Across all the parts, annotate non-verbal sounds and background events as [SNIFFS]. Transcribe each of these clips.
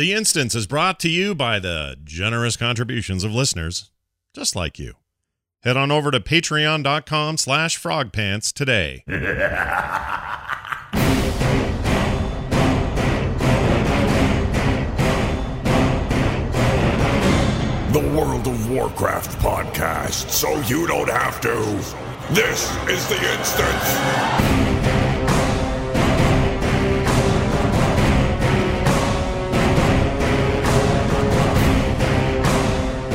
The instance is brought to you by the generous contributions of listeners just like you. Head on over to patreon.com slash frogpants today. The World of Warcraft podcast, so you don't have to. This is the instance.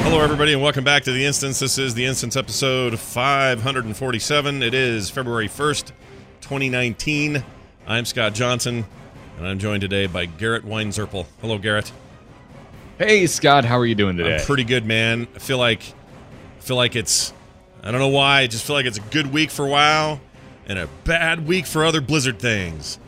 Hello, everybody, and welcome back to the instance. This is the instance episode 547. It is February 1st, 2019. I'm Scott Johnson, and I'm joined today by Garrett Weinzerpel. Hello, Garrett. Hey Scott, how are you doing today? I'm pretty good, man. I feel like I feel like it's I don't know why, I just feel like it's a good week for WoW and a bad week for other Blizzard things.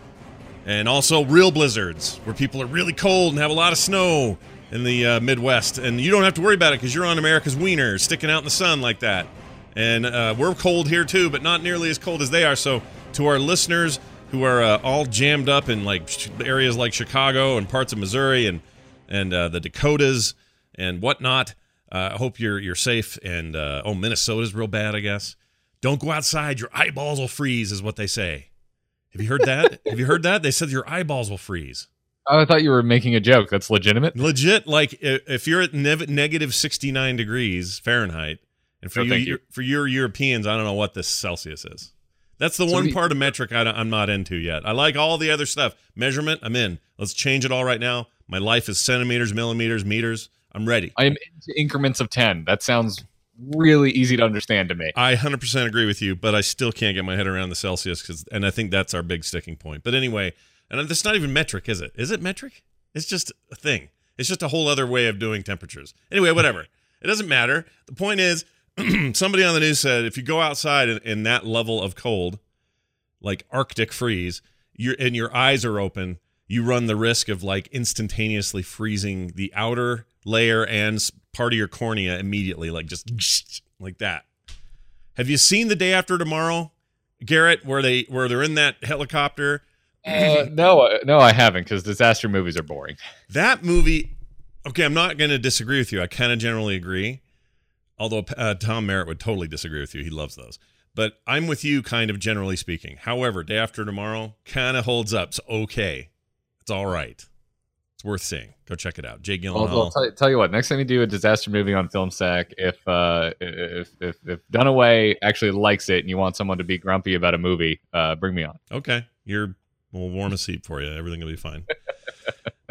And also real blizzards where people are really cold and have a lot of snow in the uh, Midwest, and you don't have to worry about it because you're on America's wiener, sticking out in the sun like that. And uh, we're cold here too, but not nearly as cold as they are. So, to our listeners who are uh, all jammed up in like sh- areas like Chicago and parts of Missouri and and uh, the Dakotas and whatnot, uh, I hope you're you're safe. And uh, oh, Minnesota's real bad, I guess. Don't go outside; your eyeballs will freeze, is what they say. Have you heard that? [LAUGHS] have you heard that? They said your eyeballs will freeze. Oh, I thought you were making a joke. That's legitimate. Legit, like if you're at negative 69 degrees Fahrenheit, and for Oh, you, you. for your Europeans, I don't know what this Celsius is. That's the So one we- part of metric I, am not into yet. I like all the other stuff. Measurement, I'm in. Let's change it all right now. My life is centimeters, millimeters, meters. I'm ready. I am into increments of 10. That sounds really easy to understand to me. I 100% agree with you, but I still can't get my head around the Celsius, 'cause- and I think that's our big sticking point. But anyway, and that's not even metric, is it? Is it metric? It's just a thing. It's just a whole other way of doing temperatures. Anyway, whatever. [LAUGHS] it doesn't matter. The point is, [CLEARS THROAT] somebody on the news said if you go outside in, in that level of cold, like Arctic freeze, you and your eyes are open, you run the risk of like instantaneously freezing the outer layer and part of your cornea immediately, like just [SNIFFS] like that. Have you seen the day after tomorrow, Garrett, where they where they're in that helicopter? Uh, [LAUGHS] no, uh, no, I haven't because disaster movies are boring. That movie. Okay, I'm not going to disagree with you. I kind of generally agree. Although uh, Tom Merritt would totally disagree with you. He loves those. But I'm with you, kind of generally speaking. However, Day After Tomorrow kind of holds up. It's okay. It's all right. It's worth seeing. Go check it out. Jay Well, Gyllenhaal. I'll tell, tell you what. Next time you do a disaster movie on Film Sack, if uh, if if if Dunaway actually likes it and you want someone to be grumpy about a movie, uh, bring me on. Okay, you're we'll warm a seat for you. Everything will be fine.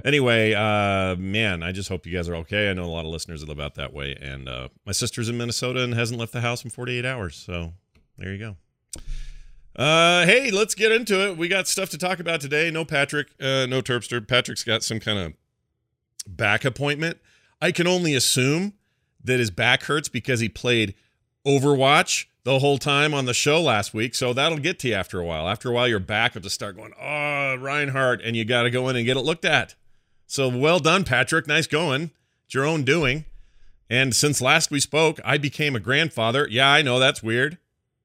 anyway, uh, man, I just hope you guys are okay. I know a lot of listeners live out that way, and uh, my sister's in Minnesota and hasn't left the house in 48 hours. So there you go. Uh, hey, let's get into it. We got stuff to talk about today. No Patrick, uh, no Terpster. Patrick's got some kind of back appointment. I can only assume that his back hurts because he played Overwatch the whole time on the show last week. So that'll get to you after a while. After a while, your back will just start going, oh, Reinhardt, and you got to go in and get it looked at. So well done, Patrick. Nice going. It's your own doing. And since last we spoke, I became a grandfather. Yeah, I know that's weird.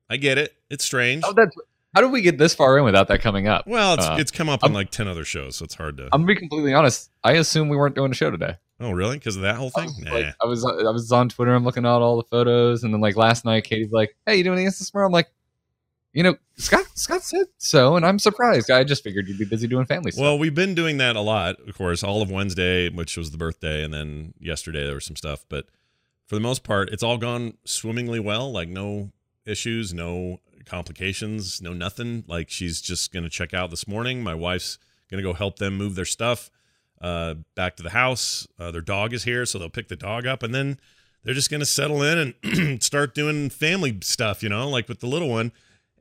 I get it. It's strange. Oh, that's how did we get this far in without that coming up? well, it's, uh, it's come up on I'm- like 10 other shows, so it's hard to. I'm gonna be completely honest. I assume we weren't doing a show today. Oh, really? Because of that whole I thing? was, Nah. like, I was I was on Twitter. I'm looking at all the photos, and then like last night, Katie's like, "Hey, you doing the Insta tomorrow?" I'm like, "You know, Scott Scott said so," and I'm surprised. I just figured you'd be busy doing family stuff. Well, we've been doing that a lot, of course, all of Wednesday, which was the birthday, and then yesterday there was some stuff. But for the most part, it's all gone swimmingly well. Like no issues, no complications, no nothing. Like she's just gonna check out this morning. My wife's gonna go help them move their stuff uh, back to the house. Uh, their dog is here, so they'll pick the dog up, and then they're just gonna settle in and [CLEARS THROAT] start doing family stuff. You know, like with the little one.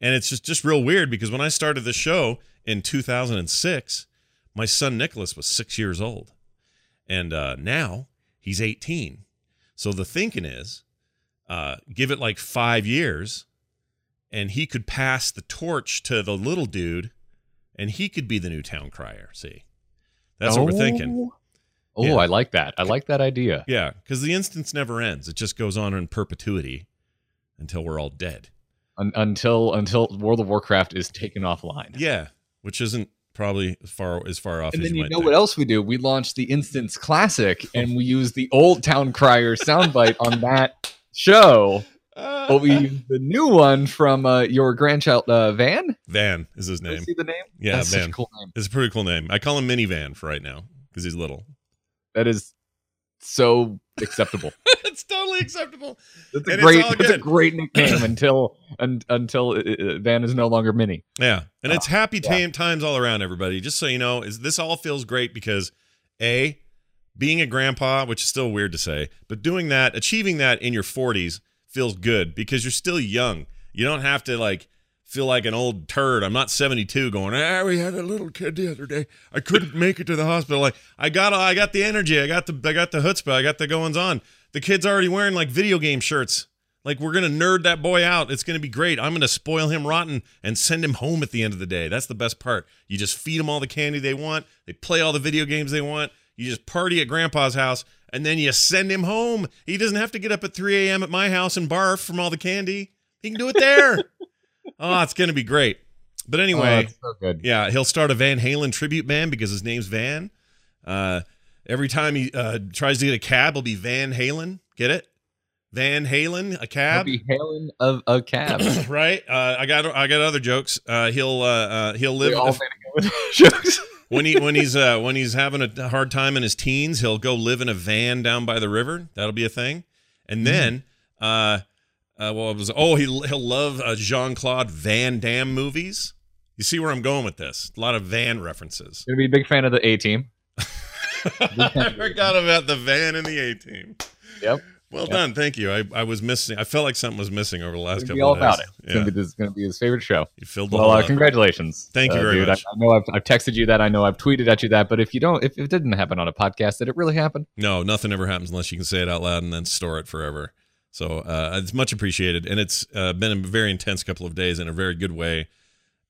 And it's just just real weird because when I started the show in 2006, my son Nicholas was six years old, and uh, now he's 18. So the thinking is, uh, give it like five years, and he could pass the torch to the little dude, and he could be the new town crier. See, that's what we're oh. thinking. Oh, Yeah. I like that. I like that idea. Yeah, because the instance never ends; it just goes on in perpetuity until we're all dead. Un- until until World of Warcraft is taken offline. Yeah, which isn't probably far as far off And as then you you know think. what else we do? We launch the Instance Classic, and we use the old Town Crier soundbite on that show. But we the new one from uh, your grandchild uh, Van. Van is his Did you name. see the name? Yeah, That's such a Van. cool name. It's a pretty cool name. I call him Minivan for right now because he's little. That is so acceptable. [LAUGHS] it's totally acceptable. That's a And it's great. all That's a great nickname [CLEARS THROAT] until un, until uh, uh, Van is no longer Mini. Yeah, and it's happy yeah. tam- times all around, everybody. Just so you know, is this all feels great because a being a grandpa, which is still weird to say, but doing that, achieving that in your 40s feels good because you're still young. You don't have to like feel like an old turd. I'm not 72 going, ah, we had a little kid the other day. I couldn't make it to the hospital. Like I got I got the energy. I got the I got the chutzpah. I got the goings on. The kid's already wearing like video game shirts. Like we're gonna nerd that boy out. It's gonna be great. I'm gonna spoil him rotten and send him home at the end of the day. That's the best part. You just feed them all the candy they want. They play all the video games they want. You just party at grandpa's house and then you send him home. He doesn't have to get up at 3 a.m. at my house and barf from all the candy. He can do it there. [LAUGHS] oh, it's gonna be great. But Oh, anyway, that's so yeah, he'll start a Van Halen tribute band because his name's Van. Uh, every time he uh, tries to get a cab, it'll be Van Halen. Get it? Van Halen, a cab, be hailing of a cab. [COUGHS] right? Uh, I got I got other jokes. Uh, he'll uh, uh, he'll We live all made a good [LAUGHS] jokes. When he when he's uh, when he's having a hard time in his teens. He'll go live in a van down by the river. That'll be a thing. And then, uh, uh, well, it was oh he he'll love uh, Jean Claude Van Damme movies. You see where I'm going with this? A lot of van references. Gonna be a big fan of the A Team. [LAUGHS] I forgot about the van and the A team. Yep. Well Yep. done, thank you. I, I was missing. I felt like something was missing over the last couple be all of days. about it. It's Yeah, this is gonna be his favorite show. you filled the Well, uh, congratulations. Thank you uh, very dude. much. I, I know I've, I've texted you that. I know I've tweeted at you that. But if you don't, if it didn't happen on a podcast, did it really happen? No, nothing ever happens unless you can say it out loud and then store it forever. So uh, it's much appreciated, and it's uh, been a very intense couple of days in a very good way.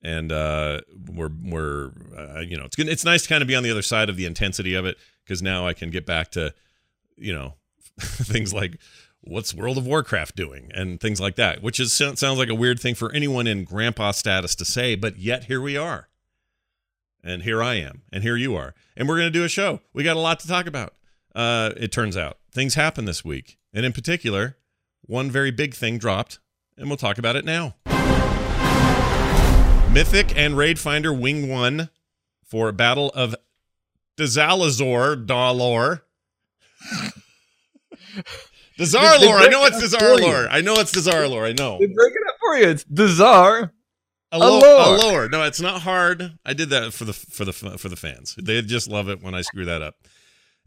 And uh, we're we're uh, you know it's good. It's nice to kind of be on the other side of the intensity of it because now I can get back to you know [LAUGHS] things like what's World of Warcraft doing and things like that, which is sounds like a weird thing for anyone in grandpa status to say, but yet here we are. And here I am, and here you are. And we're going to do a show. We got a lot to talk about. Uh, it turns out things happened this week. And in particular, one very big thing dropped, and we'll talk about it now. Mythic and Raid Finder Wing 1 for Battle of Dazalazor Dalor. [LAUGHS] [LAUGHS] Dazarlor. I know it's the Czar lore. I know it's the Czar lore. I know. They break it up for you. It's bizarre. Allure. Allure. Allure. No, it's not hard. I did that for the for the for the fans. They just love it when I screw that up.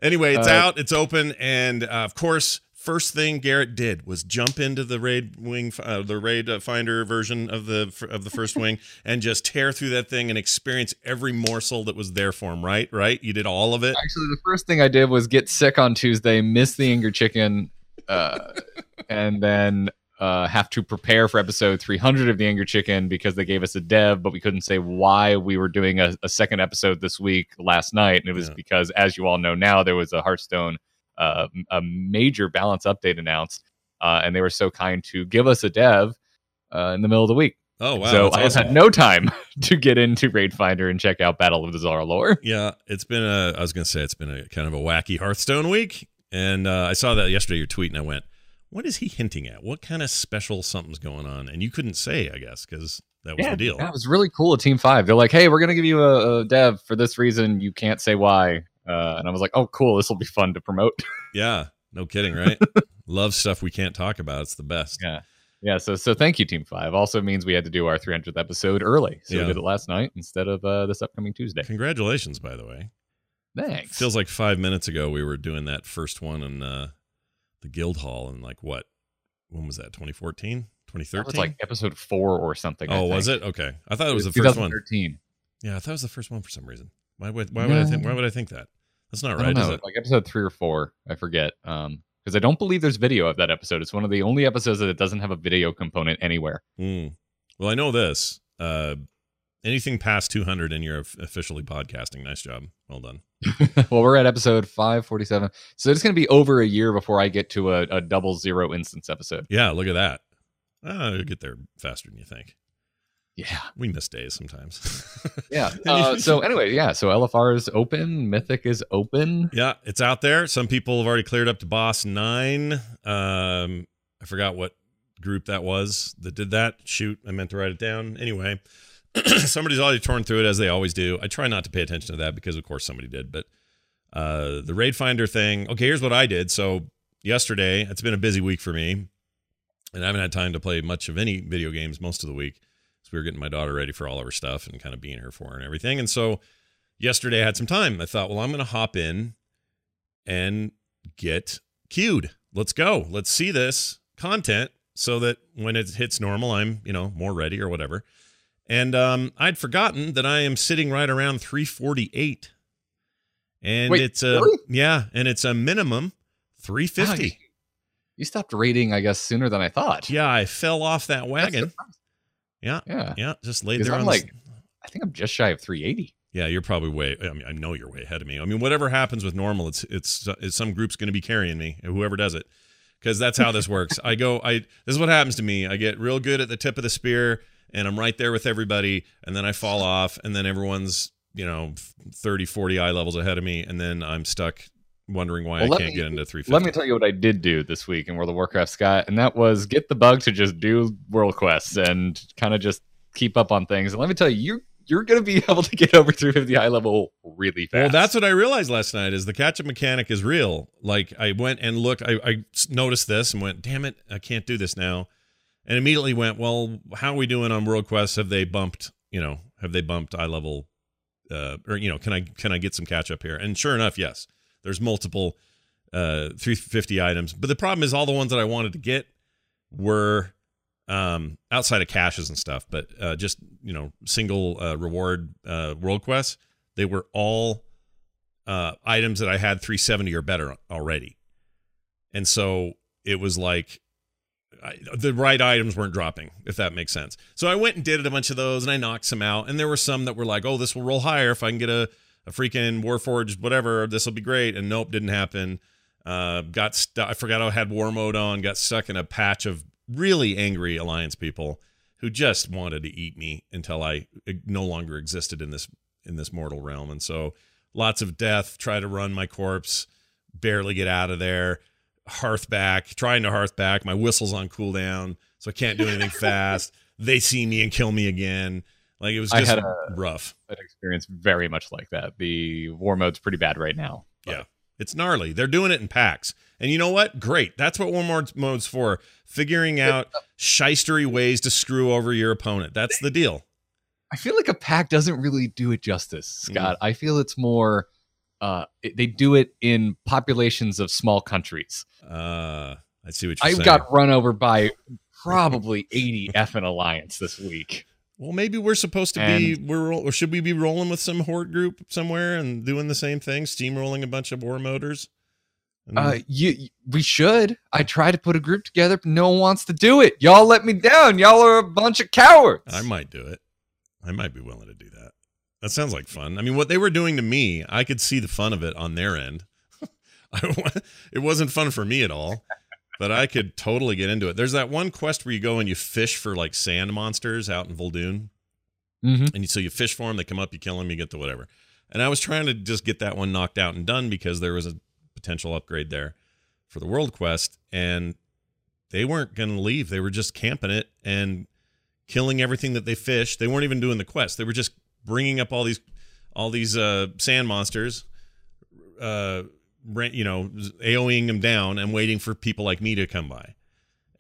Anyway, it's Uh, out. It's open, and uh, of course, first thing Garrett did was jump into the raid wing, uh, the raid uh, finder version of the of the first wing, [LAUGHS] and just tear through that thing and experience every morsel that was there for him. Right, right. You did all of it. Actually, the first thing I did was get sick on Tuesday, miss the Angry Chicken, uh, and then uh, have to prepare for episode 300 of the Angry Chicken because they gave us a dev, but we couldn't say why we were doing a, a second episode this week last night. And it was Yeah. because, as you all know now, there was a Hearthstone, uh, a major balance update announced, uh, and they were so kind to give us a dev uh, in the middle of the week. Oh wow! so I have awesome. had no time [LAUGHS] to get into Raid Finder and check out Battle of Dazar'alor. Yeah, it's been a. I was gonna say it's been a kind of a wacky Hearthstone week, and uh, I saw that yesterday. Your tweet, and I went, "What is he hinting at? What kind of special something's going on?" And you couldn't say, I guess, because that was the deal. That was really cool at Team Five. They're like, "Hey, we're gonna give you a, a dev for this reason. You can't say why." Uh, and I was like, "Oh, cool. This will be fun to promote." [LAUGHS] Yeah, no kidding, right? [LAUGHS] Love stuff we can't talk about. It's the best. yeah, yeah. So, so thank you, Team Five. Also means we had to do our 300th episode early, so Yeah. we did it last night instead of uh, this upcoming Tuesday. Congratulations, by the way. Thanks. Feels like five minutes ago we were doing that first one in uh, the Guild Hall, and like what? When was that? 2014, that 2013? was like episode four or something. I oh, was it? Okay, I thought it was the first one. 2013. Yeah, I thought it was the first one for some reason. Why would why would I think why would I think that? That's not right, don't is it? like episode three or four. I forget. Um, because I don't believe there's video of that episode. It's one of the only episodes that it doesn't have a video component anywhere. Hmm. Well, I know this. Uh, anything past 200 and you're officially podcasting. Nice job. Well done. [LAUGHS] well, we're at episode 547. So it's going to be over a year before I get to a, a double zero instance episode. Yeah, look at that. Ah, you'll get there faster than you think. Yeah. We miss days sometimes. [LAUGHS] Yeah. [LAUGHS] Uh, so anyway, yeah. So LFR is open. Mythic is open. yeah, it's out there. Some people have already cleared up to boss nine. Um, I forgot what group that was that did that. Shoot, I meant to write it down. Anyway, [CLEARS THROAT] somebody's already torn through it as they always do. I try not to pay attention to that because, of course, somebody did. But uh, the raid finder thing. Okay, here's what I did. So yesterday, it's been a busy week for me, and I haven't had time to play much of any video games most of the week. We were getting my daughter ready for all of her stuff and kind of being here for her and everything. And so yesterday I had some time. I thought, well, I'm going to hop in and get queued. Let's go. Let's see this content so that when it hits normal, I'm, you know, more ready or whatever. And um, I'd forgotten that I am sitting right around 348. And Wait, it's a really? yeah, and it's a minimum 350. Wow, you- You stopped rating, I guess, sooner than I thought. Yeah, I fell off that wagon. Yeah. Yeah. Yeah, just laid there I'm on like- I think I'm just shy of 380. Yeah, you're probably way. I mean, I know you're way ahead of me. I mean, whatever happens with normal, it's it's, it's some group's going to be carrying me, whoever does it, because that's how this works. I go. I this is what happens to me. I get real good at the tip of the spear, and I'm right there with everybody, and then I fall off, and then everyone's you know 30, 40 eye levels ahead of me, and then I'm stuck wondering why Well, I can't me- get into 350. Let me tell you what I did do this week in World of Warcraft, Scott, and that was get the bug to just do world quests and kind of just keep up on things. And let me tell you, you're you're going to be [LAUGHS] able to get over 350 high level really fast. Well, that's what I realized last night is the catch up mechanic is real. Like I went and looked, I noticed this and went, damn it, I can't do this now. And immediately went, well, how are we doing on world quests? Have they bumped, you know, have they bumped eye level uh or you know, can I can I get some catch up here? And sure enough, yes. There's multiple uh 350 items. But the problem is all the ones that I wanted to get were um outside of caches and stuff, but uh just, you know, single uh reward uh world quests they were all uh, items that I had 370 or better already. And so it was like I, the right items weren't dropping, if that makes sense. So I went and did a bunch of those and I knocked some out. And there were some that were like, oh, this will roll higher if I can get a, a freaking Warforged, whatever. This will be great. And nope, didn't happen. Uh, got stuck. I forgot I had war mode on, got stuck in a patch of really angry Alliance people who just wanted to eat me until I uh, no longer existed in this in this mortal realm. And so lots of death, try to run my corpse, barely get out of there, hearth back, trying to hearth back. My whistle's on cooldown, so I can't do anything [LAUGHS] fast. They see me and kill me again. Like it was I just had a- rough. an experience very much like that. The war mode's pretty bad right now. Yeah. It's gnarly. They're doing it in packs. And you know what? Great. That's what war mode's for. Figuring out shystery ways to screw over your opponent. That's the deal. I feel like a pack doesn't really do it justice, Scott. I feel it's more uh they do it in populations of small countries. Uh I see what you're I saying. got run over by probably 80 F effing alliance this week. Well, maybe we're supposed to be. We're or should we be rolling with some horde group somewhere and doing the same thing, steamrolling a bunch of war motors? And- Uh you we should. I try to put a group together, but no one wants to do it. Y'all let me down. Y'all are a bunch of cowards. I might do it. I might be willing to do that. That sounds like fun. I mean, what they were doing to me, I could see the fun of it on their end. [LAUGHS] I it wasn't fun for me at all, but I could totally get into it. There's that one quest where you go and you fish for like sand monsters out in Vol'dun. Mhm. And you, so you fish for them, they come up, you kill them, you get the whatever. And I was trying to just get that one knocked out and done because there was a potential upgrade there for the world quest, and they weren't going to leave. They were just camping it and killing everything that they fished. They weren't even doing the quest. They were just bringing up all these all these uh, sand monsters, uh, you know, AOEing them down and waiting for people like me to come by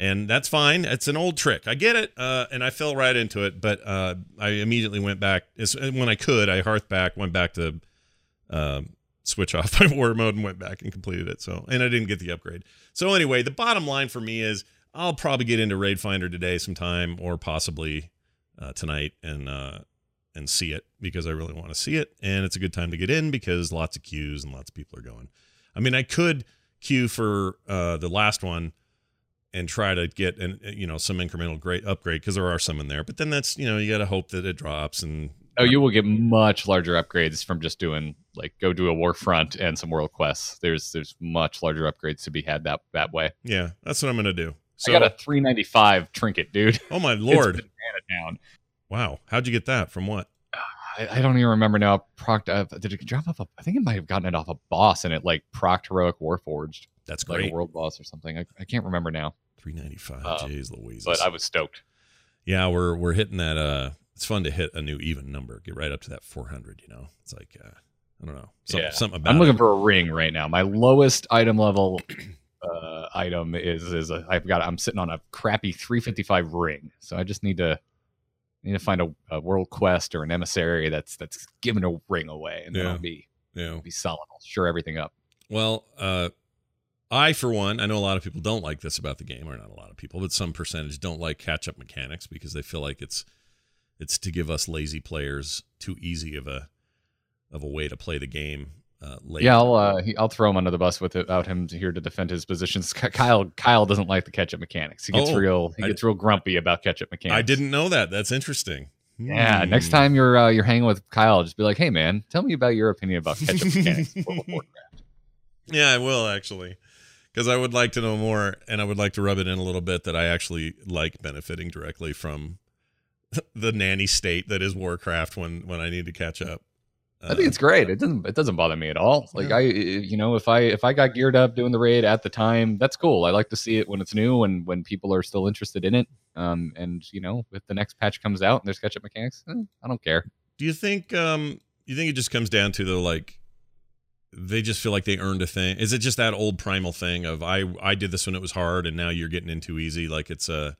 and that's fine. It's an old trick. I get it, uh, and I fell right into it. But uh, I immediately went back when I could. I hearth back, went back to um switch off [LAUGHS] my war mode, and went back and completed it. So, and I didn't get the upgrade. So anyway, the bottom line for me is I'll probably get into Raid Finder today sometime, or possibly uh, tonight, and uh, and see it because I really want to see it, and it's a good time to get in because lots of queues and lots of people are going. I mean, I could queue for uh, the last one and try to get an you know some incremental great upgrade because there are some in there but then that's you know you got to hope that it drops and Oh, you will get much larger upgrades from just doing like go do a war front and some world quests. There's there's much larger upgrades to be had that that way. yeah that's what i'm gonna do so I got a 395 trinket, dude. oh my [LAUGHS] lord. Wow. How'd you get that? From what? I, I don't even remember now. Proct, uh, did it drop off? A, I think it might have gotten it off a boss, and it like proct heroic warforged, That's like great. a world boss or something. I, I can't remember now, 395. Um, Jeez Louise. but I was stoked. yeah, we're we're hitting that. Uh, it's fun to hit a new even number. Get right up to that 400. You know, it's like uh, I don't know, some, Yeah. something about. I'm looking it. for a ring right now. My lowest item level uh, item is is a, I've got I'm sitting on a crappy 355 ring, so I just need to need to find a, a world quest or an emissary that's that's giving a ring away, and then Yeah. I'll be Yeah. Be solid. I'll sure everything up. Well, uh, I, for one, I know a lot of people don't like this about the game, or not a lot of people, but some percentage don't like catch up mechanics because they feel like it's it's to give us lazy players too easy of a of a way to play the game. Uh, late. Yeah, I'll uh, he, I'll throw him under the bus without him here to defend his positions. Kyle Kyle doesn't like the catch up mechanics. He gets Oh, real he I- gets real grumpy about catch up mechanics. I didn't know that. That's interesting. Yeah, next Hmm. time you're uh, you're hanging with Kyle, just be like, "Hey, man, tell me about your opinion about catch-up [LAUGHS] mechanics." Yeah, I will actually, because I would like to know more, and I would like to rub it in a little bit that I actually like benefiting directly from [LAUGHS] the nanny state that is Warcraft when when I need to catch up. I think it's great. It doesn't it doesn't bother me at all. Like Yeah. I, you know, if I if I got geared up doing the raid at the time, that's cool. I like to see it when it's new and when people are still interested in it. Um, and you know, if the next patch comes out and there's catch-up mechanics, eh, I don't care. Do you think um you think it just comes down to the like they just feel like they earned a thing? Is it just that old primal thing of I I did this when it was hard and now you're getting in too easy? Like it's a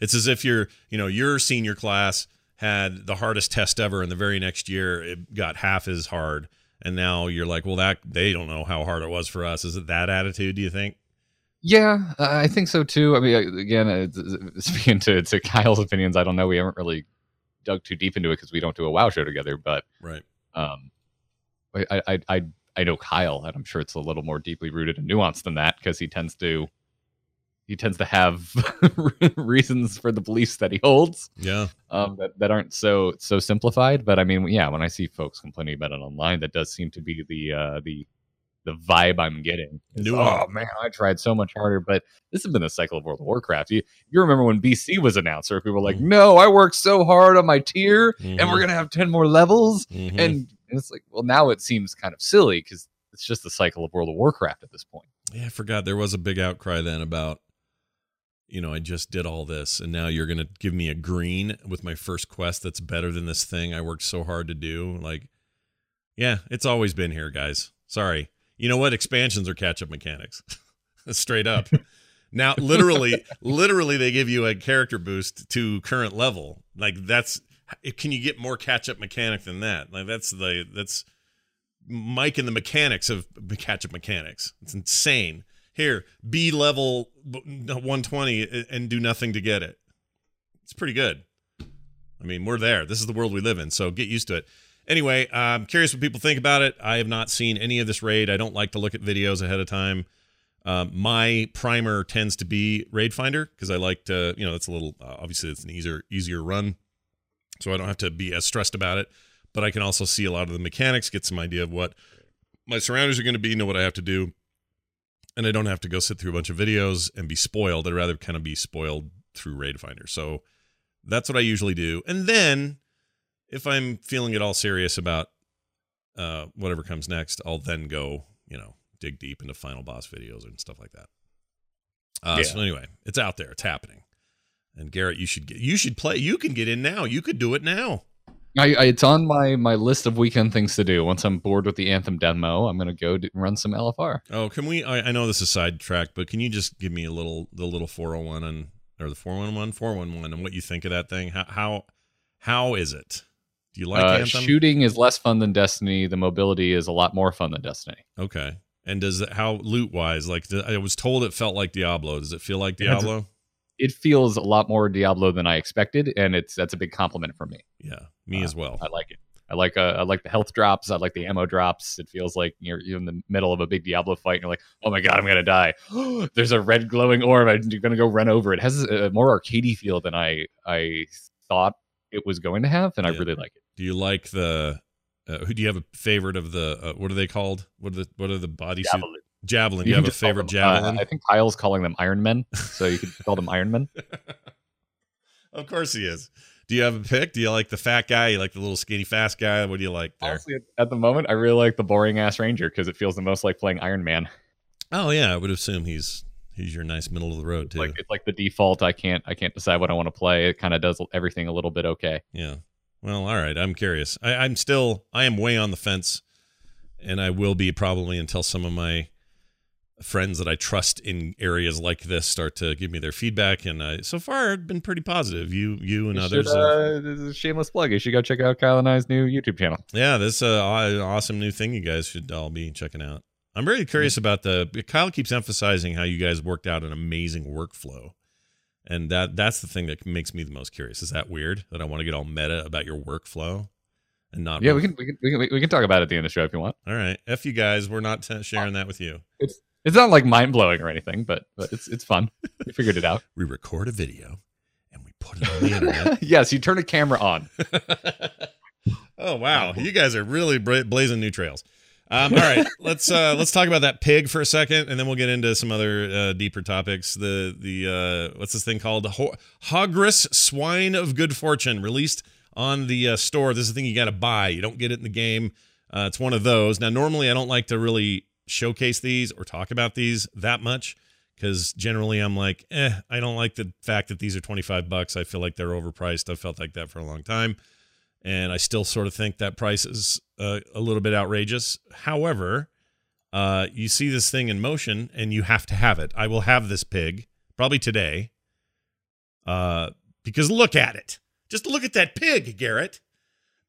it's as if you're you know your senior class had the hardest test ever and the very next year it got half as hard and now you're like well that they don't know how hard it was for us. Is it that attitude? Do you think? Yeah, I think so too. I mean, again, uh, [LAUGHS] speaking to to Kyle's opinions, I don't know. We haven't really dug too deep into it because we don't do a WoW show together. But Right. um, I, I I I know Kyle, and I'm sure it's a little more deeply rooted and nuanced than that because he tends to he tends to have [LAUGHS] reasons for the beliefs that he holds Yeah. um, that, that aren't so so simplified. But I mean, yeah, when I see folks complaining about it online, that does seem to be the uh, the the vibe I'm getting. Is, oh man, I tried so much harder, but this has been the cycle of World of Warcraft. You, you remember when BC was announced, where people were like, Mhm. "No, I worked so hard on my tier, and Mhm. we're gonna have ten more levels." Mhm. And, and it's like, well, now it seems kind of silly because it's just the cycle of World of Warcraft at this point. Yeah, I forgot there was a big outcry then about, you know, I just did all this and now you're going to give me a green with my first quest that's better than this thing I worked so hard to do. Like, yeah, it's always been here, guys. Sorry. You know what? Expansions are catch up mechanics. [LAUGHS] Straight up. now, literally, [LAUGHS] literally, they give you a character boost to current level. Like, that's, can you get more catch up mechanic than that? Like, that's the, that's, Mike and the mechanics of catch up mechanics. It's insane. Here, B level 120 and do nothing to get it. It's pretty good. I mean, we're there. This is the world we live in, so get used to it. Anyway, I'm curious what people think about it. I have not seen any of this raid. I don't like to look at videos ahead of time. Um, my primer tends to be Raid Finder because I like to, you know, it's a little uh, obviously it's an easier easier run, so I don't have to be as stressed about it. But I can also see a lot of the mechanics, get some idea of what my surroundings are going to be, know what I have to do, and I don't have to go sit through a bunch of videos and be spoiled. I'd rather kind of be spoiled through Raid Finder. So that's what I usually do. And then if I'm feeling at all serious about uh, whatever comes next, I'll then go, you know, dig deep into final boss videos and stuff like that. Uh, Yeah. So anyway, it's out there, it's happening. And Garrett, you should get, you should play. You can get in now. You could do it now. I, I it's on my my list of weekend things to do. Once I'm bored with the Anthem demo, I'm gonna go do, run some LFR. Oh, can we? I, I know this is sidetracked, but can you just give me a little the little 401 and or the 411 411 and what you think of that thing? How how how is it? Do you like uh, Anthem? shooting is less fun than Destiny. The mobility is a lot more fun than Destiny. Okay. And does it how loot wise? Like I was told it felt like Diablo. Does it feel like Diablo? It feels a lot more Diablo than I expected, and it's that's a big compliment for me. Yeah, me Uh, as well. I like it. I like uh, I like the health drops. I like the ammo drops. It feels like you're you're in the middle of a big Diablo fight, and you're like, oh my god, I'm gonna die. [GASPS] There's a red glowing orb. I'm gonna go run over. It has a more arcadey feel than I I thought it was going to have, and I really like it. Do you like the? Uh, who do you have a favorite of the? Uh, what are they called? What are the what are the bodysuit? Javelin. Javelin. Do you, have a favorite them, uh, javelin? I think Kyle's calling them Iron Men, so you could call them Iron Men. [LAUGHS] of course he is. Do you have a pick? Do you like the fat guy? You like the little skinny fast guy? What do you like there? Honestly, at the moment, I really like the boring ass Ranger because it feels the most like playing Iron Man. Oh yeah, I would assume he's he's your nice middle of the road too. Like it's like the default. I can't I can't decide what I want to play. It kind of does everything a little bit okay. Yeah. Well, all right. I'm curious. I, I'm still I am way on the fence, and I will be probably until some of my friends that I trust in areas like this start to give me their feedback. And I, so far, it's been pretty positive. You, you, and You others. should, have- uh, this is a shameless plug. You should go check out Kyle and I's new YouTube channel. yeah, this uh, aw- awesome new thing you guys should all be checking out. I'm very curious about the. Kyle keeps emphasizing how you guys worked out an amazing workflow, and that that's the thing that makes me the most curious. Is that weird that I want to get all meta about your workflow and not? Yeah, we can we can we can, we can talk about it at the end of the show if you want. All right, f you guys. We're not t- sharing that with you. It's not like mind blowing or anything, but but it's it's fun. We figured it out. [LAUGHS] We record a video and we put it on the internet. [LAUGHS] yes, you turn a camera on. [LAUGHS] oh wow, you guys are really bra- blazing new trails. Um, all right, let's uh, let's talk about that pig for a second, and then we'll get into some other uh, deeper topics. The the uh, what's this thing called? Ho- Hogrus Swine of Good Fortune, released on the uh, store. This is the thing you got to buy. You don't get it in the game. Uh, it's one of those. Now, normally I don't like to really showcase these or talk about these that much because generally I'm like, eh, I don't like the fact that these are 25 bucks. I feel like they're overpriced. I've felt like that for a long time. And I still sort of think that price is uh, a little bit outrageous. However, uh, you see this thing in motion and you have to have it. I will have this pig probably today uh, because look at it. Just look at that pig, Garrett.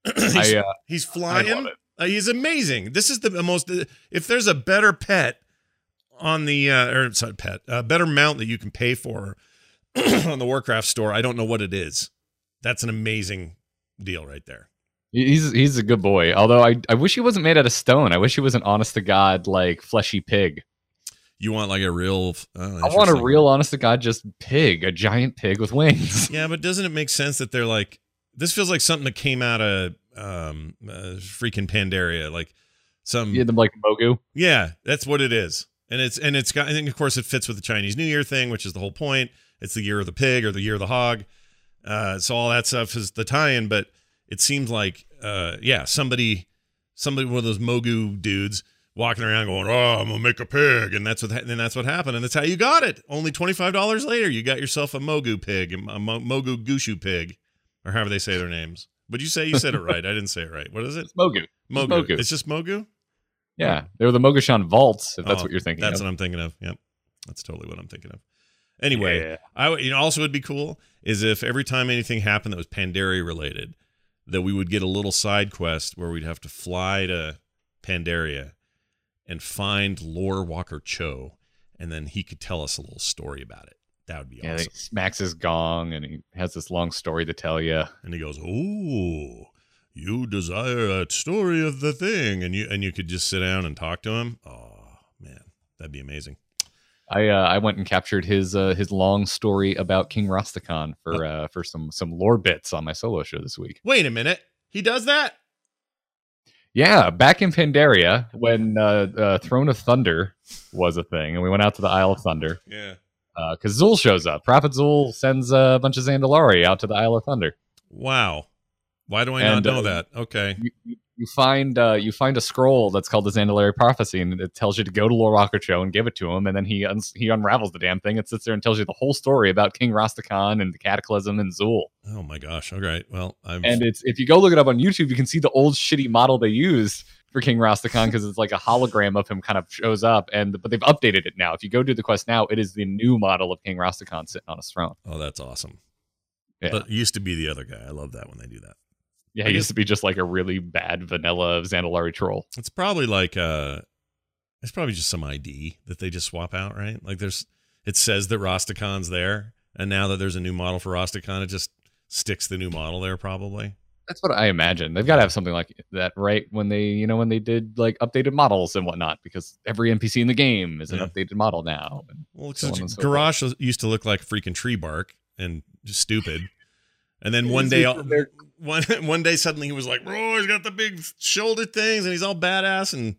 [CLEARS THROAT] he's, I uh, he's flying. Uh, he's amazing. This is the most. If there's a better pet on the uh, or sorry, pet, a better mount that you can pay for [CLEARS THROAT] on the Warcraft store, I don't know what it is. That's an amazing deal right there. He's he's a good boy. Although I, I wish he wasn't made out of stone. I wish he was an honest to god like fleshy pig. You want like a real? Oh, I want a real honest to god just pig, a giant pig with wings. [LAUGHS] Yeah, but doesn't it make sense that they're like? This feels like something that came out of um uh, freaking Pandaria, like some yeah, them like Mogu. Yeah, that's what it is. And it's and it's got think of course it fits with the Chinese New Year thing, which is the whole point. It's the year of the pig or the year of the hog. Uh, so all that stuff is the tie-in, but it seems like uh, yeah, somebody somebody one of those Mogu dudes walking around going, "Oh, I'm gonna make a pig," and that's what and that's what happened, and that's how you got it. Only twenty five dollars later, you got yourself a Mogu pig, a Mogu Gushu pig, or however they say their names. Would you say you said it right? I didn't say it right. What is it? It's Mogu. Mogu. Mogu. It's just Mogu. Yeah, they were the Mogu'shan vaults. If that's Oh, what you're thinking. That's of. what I'm thinking of. Yep. That's totally what I'm thinking of. Anyway, Yeah. I you know also would be cool is if every time anything happened that was Pandaria related, that we would get a little side quest where we'd have to fly to Pandaria and find Lorewalker Cho, and then he could tell us a little story about it. That would be Yeah, awesome. he smacks his gong and he has this long story to tell you. And he goes, "Oh, you desire that story of the thing," and you and you could just sit down and talk to him. Oh man, that'd be amazing. I uh, I went and captured his uh, his long story about King Rastakhan for uh, for some some lore bits on my solo show this week. Wait a minute, he does that? Yeah, back in Pandaria when uh, uh, Throne of Thunder was a thing, and we went out to the Isle of Thunder Yeah. Because Zul shows up. Prophet Zul sends a bunch of Zandalari out to the Isle of Thunder. Wow. Why do I And, not know uh, that? Okay. You, you- find uh, you find a scroll that's called the Zandalari Prophecy, and it tells you to go to Lord Cho and give it to him, and then he uns he unravels the damn thing and sits there and tells you the whole story about King Rastakhan and the Cataclysm and Zul. Oh my gosh. All right. Well, I'm And it's if you go look it up on YouTube, you can see the old shitty model they used for King Rastakhan because it's like a hologram of him kind of shows up, and but they've updated it now. If you go do the quest now, it is the new model of King Rastakhan sitting on his throne. Oh, that's awesome. Yeah, But it used to be the other guy. I love that when they do that. yeah, he used to be just like a really bad vanilla Zandalari troll. It's probably like uh it's probably just some ID that they just swap out, right? Like there's it says that Rastakhan's there, and now that there's a new model for Rostacon, it just sticks the new model there probably. That's what I imagine. They've got to have something like that, right? When they, you know, when they did like updated models and whatnot, because every NPC in the game is an Yeah. updated model now. Well, So on such- and so Garage used to look like freaking tree bark and just stupid. And then [LAUGHS] one day, [LAUGHS] one one day suddenly he was like, "Bro, he's got the big shoulder things, and he's all badass and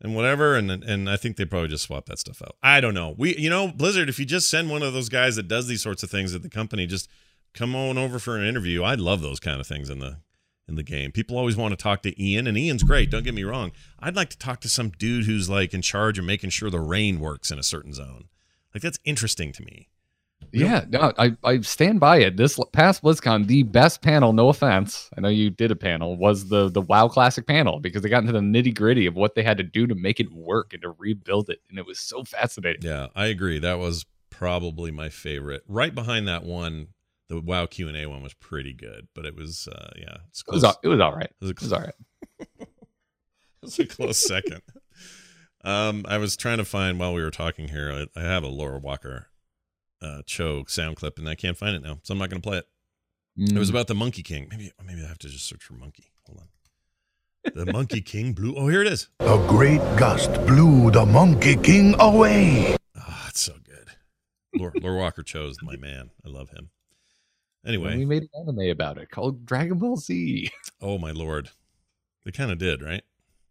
and whatever." And and I think they probably just swapped that stuff out. I don't know. We, you know, Blizzard, if you just send one of those guys that does these sorts of things at the company, just come on over for an interview. I love those kind of things in the in the game. People always want to talk to Ion, and Ion's great. Don't get me wrong. I'd like to talk to some dude who's like in charge of making sure the rain works in a certain zone. Like that's interesting to me. Yeah, no, I, I stand by it. This past BlizzCon, the best panel, no offense, I know you did a panel, was the the WoW Classic panel because they got into the nitty gritty of what they had to do to make it work and to rebuild it, and it was so fascinating. Yeah, I agree. That was probably my favorite. Right behind that one, the WoW Q and A one was pretty good, but it was uh, yeah, it's It was all, it was all right. It was a It was all right. [LAUGHS] it was a close second. Um, I was trying to find while we were talking here. I, I have a Lorewalker uh, Cho sound clip, and I can't find it now, so I'm not going to play it. It was Mm. about the Monkey King. Maybe maybe I have to just search for monkey. Hold on. The Monkey [LAUGHS] King blew. Oh, here it is. A great gust blew the Monkey King away. Ah, it's so good. Laura, Lorewalker chose my man. I love him. And we made an anime about it called Dragon Ball Z. [LAUGHS] oh my lord, they kind of did, right?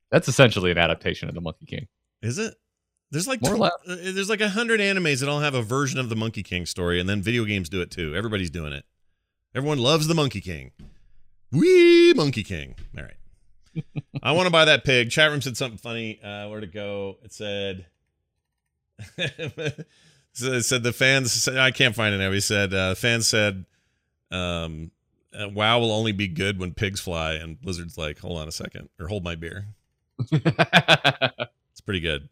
That's essentially an adaptation of the Monkey King. Is it? There's like tw- uh, there's like a hundred animes that all have a version of the Monkey King story, and then video games do it too. Everybody's doing it. Everyone loves the Monkey King. Wee Monkey King. All right. [LAUGHS] I want to buy that pig. Chat room said something funny. Uh, where to go? It said. so [LAUGHS] it said the fans. Said, I can't find it now. He said uh, fans said, um, uh, "WoW will only be good when pigs fly." And Blizzard's like, "Hold on a second, or hold my beer." [LAUGHS] It's pretty good.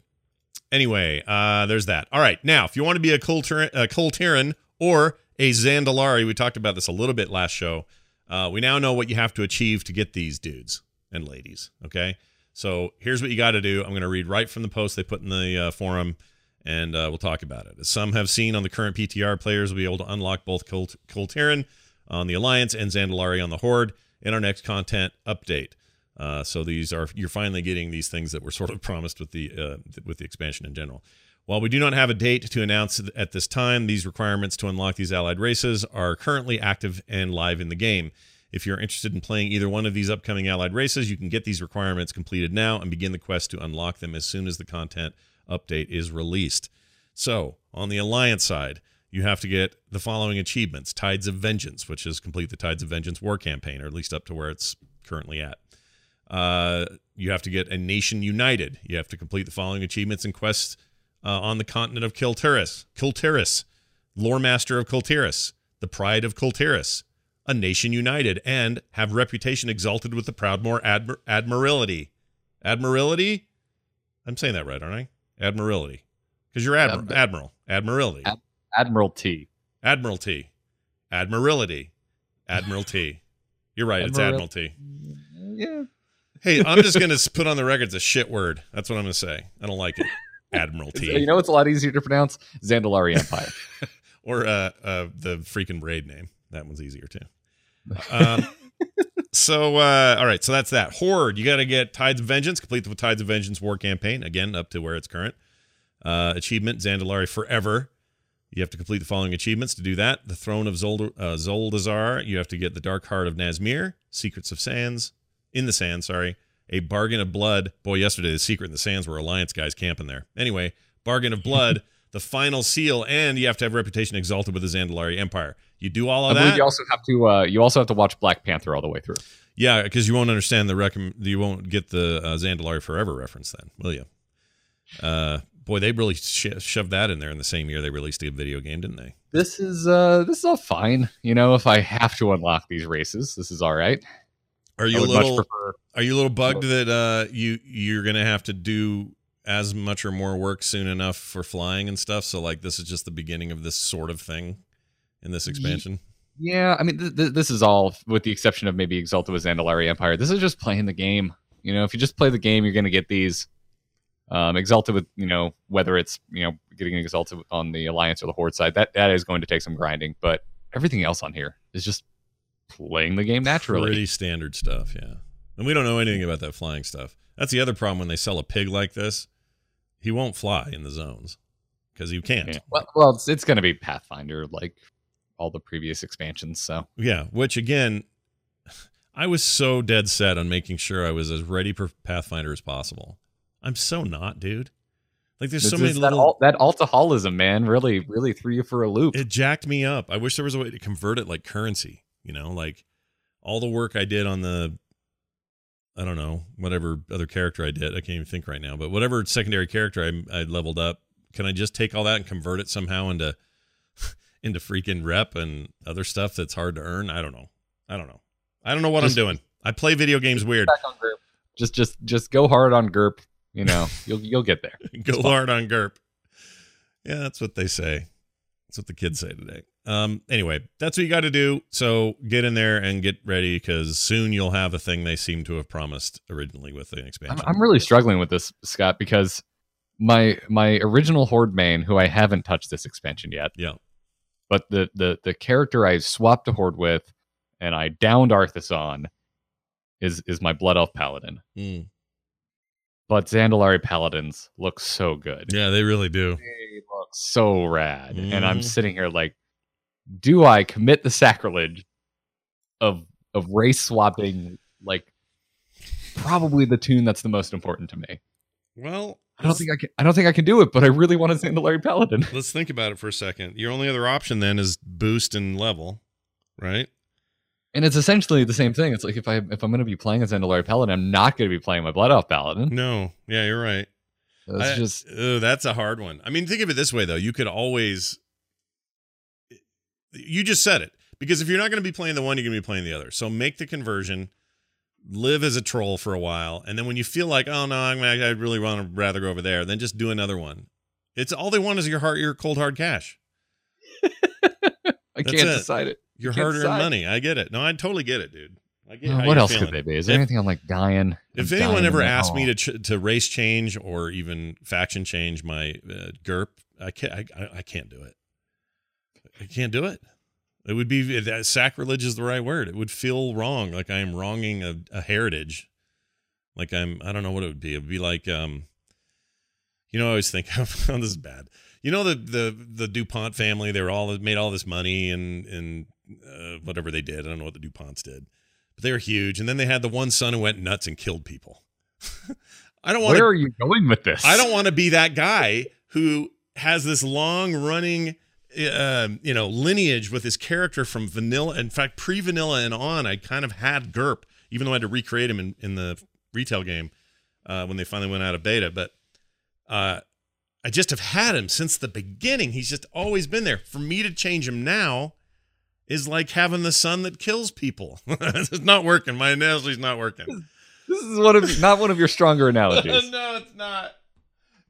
Anyway, uh, there's that. All right, now if you want to be a Kultur- a or a Zandalari, we talked about this a little bit last show. Uh, we now know what you have to achieve to get these dudes and ladies. Okay, so here's what you got to do. I'm going to read right from the post they put in the uh, forum, and uh, we'll talk about it. As some have seen on the current PTR, players will be able to unlock both Kult- Kul Tiran on the Alliance and Zandalari on the Horde in our next content update. Uh, so these are you're finally getting these things that were sort of [LAUGHS] promised with the uh, with the expansion in general. While we do not have a date to announce at this time, these requirements to unlock these allied races are currently active and live in the game. If you're interested in playing either one of these upcoming allied races, you can get these requirements completed now and begin the quest to unlock them as soon as the content update is released. So, on the alliance side, you have to get the following achievements Tides of Vengeance, which is complete the Tides of Vengeance war campaign, or at least up to where it's currently at. Uh, you have to get a nation united. You have to complete the following achievements and quests uh, on the continent of Kul Tiras. Kiltiris, Lore Master of Kul Tiras, the Pride of Kul Tiras, a nation united, and have reputation exalted with the Proudmoore Admir- Admiralty. Admiralty? I'm saying that right, aren't I? Admiralty. Because you're admiral. Admiral. Admiralty. Ad- Admiralty. Admiralty. Admiralty. Admiralty. You're right. It's Admiralty. Yeah. Hey, I'm just going to put on the record it's a shit word. That's what I'm going to say. I don't like it. Admiralty. [LAUGHS] You know it's a lot easier to pronounce? Zandalari Empire. [LAUGHS] or uh, uh, the freaking raid name. That one's easier too. Um, [LAUGHS] so, uh, all right. So that's that. Horde. You got to get Tides of Vengeance. Complete the Tides of Vengeance war campaign. Again, up to where it's current. Uh, achievement Zandalari Forever. You have to complete the following achievements to do that. The Throne of Zold- uh, Zuldazar. You have to get the Dark Heart of Nazmir. Secrets of Sands. In the Sands, sorry. A Bargain of Blood. Boy, yesterday the Secret in the Sands were Alliance guys camping there. Anyway, Bargain of Blood. [LAUGHS] the Final Seal. And you have to have reputation exalted with the Zandalari Empire. You do all of believe that. you also have to uh, you also have to watch Black Panther all the way through. Yeah, because you won't understand the recom- You won't get the uh, Zandalari Forever reference then, will you? Uh, boy, they really sh- shoved that in there in the same year they released the video game, didn't they? This is uh this is all fine. You know, if I have to unlock these races, this is all right. Are you a little? prefer Are you a little bugged that uh, you you're gonna have to do as much or more work soon enough for flying and stuff? So like this is just the beginning of this sort of thing in this expansion. Yeah, I mean, th- th- this is all with the exception of maybe Exalted with Zandalari Empire. This is just playing the game. You know, if you just play the game, you're going to get these. Um, exalted with you know whether it's you know getting exalted on the alliance or the horde side that that is going to take some grinding but everything else on here is just playing the game naturally Pretty standard stuff, yeah. And we don't know anything about that flying stuff. That's the other problem when they sell a pig like this. He won't fly in the zones because you can't. Yeah. well, well it's, it's going to be pathfinder like all the previous expansions so Yeah, which again, [SIGHS] I was so dead set on making sure I was as ready for Pathfinder as possible. I'm so not, dude. Like there's It's so many just little. that, al- that alcoholism, man, really, really threw you for a loop. it jacked me up. I wish there was a way to convert it like currency. You know, like all the work I did on the, I don't know, whatever other character I did. I can't even think right now. But whatever secondary character I, I leveled up, can I just take all that and convert it somehow into, [LAUGHS] into freaking rep and other stuff that's hard to earn? I don't know. I don't know. I don't know what Just- I'm doing. I play video games weird. Back on GURP. Just, just, just go hard on GURP. You know, you'll, you'll get there. [LAUGHS] Go hard on GURP. Yeah, that's what they say. That's what the kids say today. Um, anyway, that's what you got to do. So get in there and get ready because soon you'll have a thing they seem to have promised originally with the I'm, expansion. I'm really struggling with this, Scott, because my my original Horde main, who I haven't touched this expansion yet, yeah. but the the the character I swapped a Horde with, and I downed Arthas on, is is my Blood Elf Paladin. Mm. But Zandalari Paladins look so good. Yeah, they really do. They look so rad, and I'm Mhm. sitting here like, do I commit the sacrilege of of race swapping like probably the toon that's the most important to me? Well, I don't think I can. I don't think I can do it, but I really want to Zandalari Paladin. let's think about it for a second. Your only other option then is boost and level, right? And it's essentially the same thing. It's like if I if I'm going to be playing a Zandalari Paladin, I'm not going to be playing my Blood Elf Paladin. No. Yeah, you're right. That's just uh, that's a hard one. I mean, think of it this way though: you could always, you just said it because if you're not going to be playing the one, you're going to be playing the other. So make the conversion, live as a troll for a while, and then when you feel like, oh no, I'm, I I really want to rather go over there, then just do another one. It's all they want is your heart, your cold hard cash, [LAUGHS] I That's can't it. decide it. Your can't hard earned money. I get it. No, I totally get it, dude. I get Uh, what else feeling. could they be? Is there If- anything I'm like dying? If I'm anyone ever asked me to ch- to race change or even faction change my uh, GURP, I can't. I, I- I can't do it. I can't do it. It would be that sacrilege is the right word. It would feel wrong, like I am wronging a, a heritage. Like I'm. I don't know what it would be. It would be like, um, you know, I always think, [LAUGHS] oh, this is bad. You know, the the the Dupont family. They were all made all this money and and uh, whatever they did. I don't know what the Duponts did, but they were huge. And then they had the one son who went nuts and killed people. [LAUGHS] I don't want Where to. are you going with this? I don't want to be that guy who has this long running, uh, you know, lineage with his character from vanilla. In fact, pre vanilla and on, I kind of had GURP, even though I had to recreate him in, in the retail game uh, when they finally went out of beta. But uh, I just have had him since the beginning. He's just always been there. For me to change him now is like having the sun that kills people. [LAUGHS] it's not working. My analogy's not working. This is one of not one of your stronger analogies. [LAUGHS] no, it's not.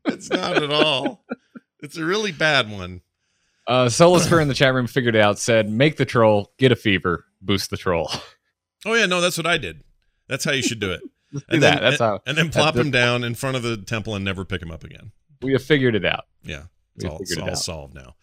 It's not at all. It's a really bad one. Uh, Solasphere in the chat room figured it out. Said, "Make the troll, get a fever, boost the troll." Oh yeah, no, that's what I did. That's how you should do it. [LAUGHS] Do And that. then, That's how And then plop him down in front of the temple and never pick him up again. we have figured it out. Yeah, it's We all, it's it all out. solved now.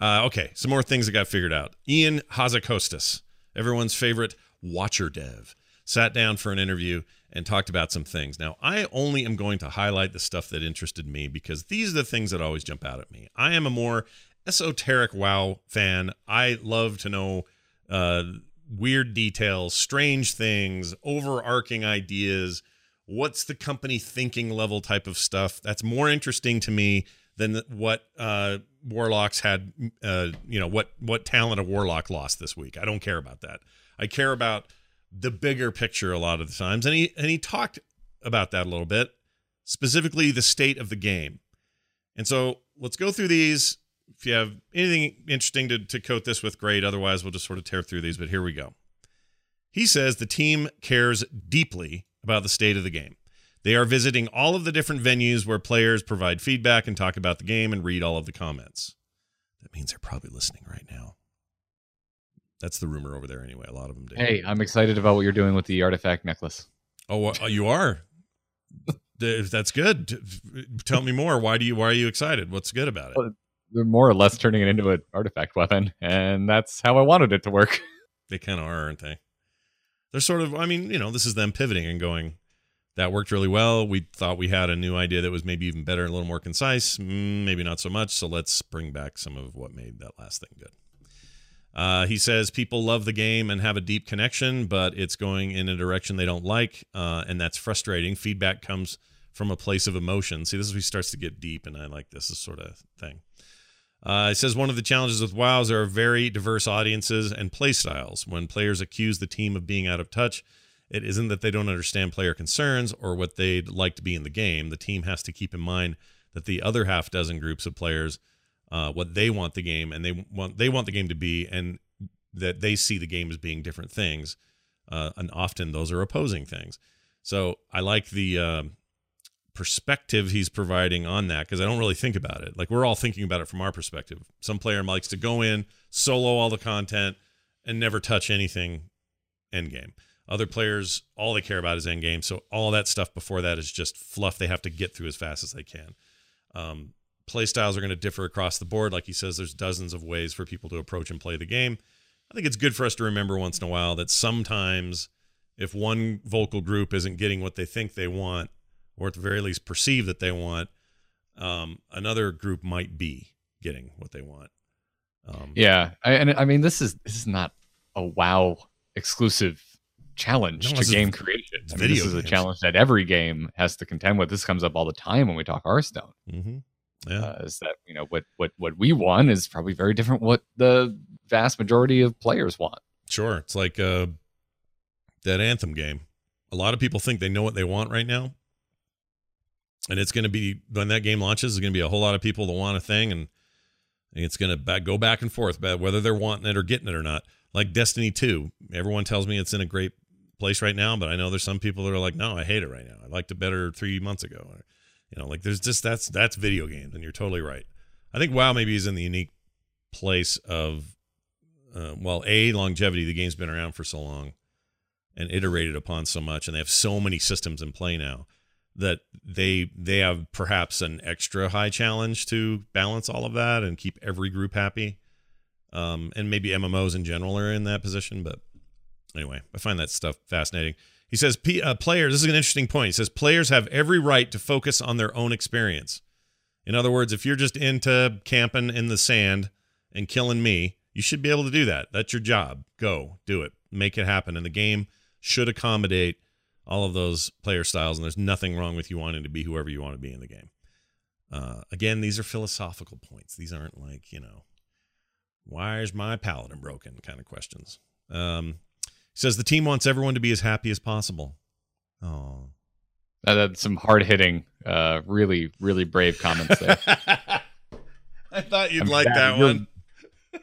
Uh, okay, some more things that got figured out. Ion Hazzikostas, everyone's favorite watcher dev, sat down for an interview and talked about some things. Now, I only am going to highlight the stuff that interested me because these are the things that always jump out at me. I am a more esoteric WoW fan. I love to know uh, weird details, strange things, overarching ideas. What's the company thinking level type of stuff? That's more interesting to me than what uh, Warlocks had. Uh, you know what what talent a Warlock lost this week. I don't care about that. I care about the bigger picture a lot of the times, and he and he talked about that a little bit, specifically the state of the game. And so let's go through these. If you have anything interesting to, to coat this with, great. Otherwise, we'll just sort of tear through these. But here we go. He says the team cares deeply about the state of the game. They are visiting all of the different venues where players provide feedback and talk about the game and read all of the comments. That means they're probably listening right now. That's the rumor over there anyway. A lot of them do. Hey, I'm excited about what you're doing with the artifact necklace. Oh, uh, you are. [LAUGHS] That's good. Tell me more. Why do you? Why are you excited? What's good about it? Well, They're more or less turning it into an artifact weapon, and that's how I wanted it to work. [LAUGHS] They kind of are, aren't they? They're sort of. I mean, you know, this is them pivoting and going. That worked really well. We thought we had a new idea that was maybe even better, a little more concise. Mm, maybe not so much. So let's bring back some of what made that last thing good. Uh, he says people love the game and have a deep connection, but it's going in a direction they don't like, uh, and that's frustrating. Feedback comes from a place of emotion. See, this is where he starts to get deep, and I like this, sort of thing. Uh, it says one of the challenges with WoW is there are very diverse audiences and play styles. When players accuse the team of being out of touch, it isn't that they don't understand player concerns or what they'd like to be in the game. The team has to keep in mind that the other half dozen groups of players, uh, what they want the game and they want they want the game to be, and that they see the game as being different things. Uh, and often those are opposing things. So I like the uh, perspective he's providing on that because I don't really think about it. Like we're all thinking about it from our perspective. Some player likes to go in, solo all the content, and never touch anything end game. Other players, all they care about is end game. So all that stuff before that is just fluff they have to get through as fast as they can. Um, play styles are going to differ across the board. Like he says, there's dozens of ways for people to approach and play the game. I think it's good for us to remember once in a while that sometimes if one vocal group isn't getting what they think they want, or at the very least perceive that they want, um, another group might be getting what they want. Um, Yeah, I, and I mean this is this is not a WoW exclusive challenge No, to game creation. I mean, this is a challenge that every game has to contend with. This comes up all the time when we talk Hearthstone. mhm. Yeah. Uh, is that you know what what what we want is probably very different what the vast majority of players want. Sure. It's like uh, that Anthem game. A lot of people think they know what they want right now. And it's going to be, when that game launches, there's going to be a whole lot of people that want a thing. And it's going to back, go back and forth about whether they're wanting it or getting it or not. Like Destiny 2. Everyone tells me it's in a great place right now, but I know there's some people that are like, no, I hate it right now. I liked it better three months ago. Or, you know, like there's just, that's, that's video games. And you're totally right. I think WoW maybe is in the unique place of uh, well, a longevity. The game's been around for so long and iterated upon so much, and they have so many systems in play now that they they have perhaps an extra high challenge to balance all of that and keep every group happy. Um, and maybe MMOs in general are in that position, but anyway, I find that stuff fascinating. He says, P- uh, players, this is an interesting point. He says, players have every right to focus on their own experience. In other words, if you're just into camping in the sand and killing me, you should be able to do that. That's your job. Go do it. Make it happen. And the game should accommodate all of those player styles. And there's nothing wrong with you wanting to be whoever you want to be in the game. Uh, again, these are philosophical points. These aren't like, you know, why is my paladin broken kind of questions. Um, says the team wants everyone to be as happy as possible. Oh. Uh, that's some hard hitting, uh, really really brave comments there. [LAUGHS] I thought you'd I'm like that one.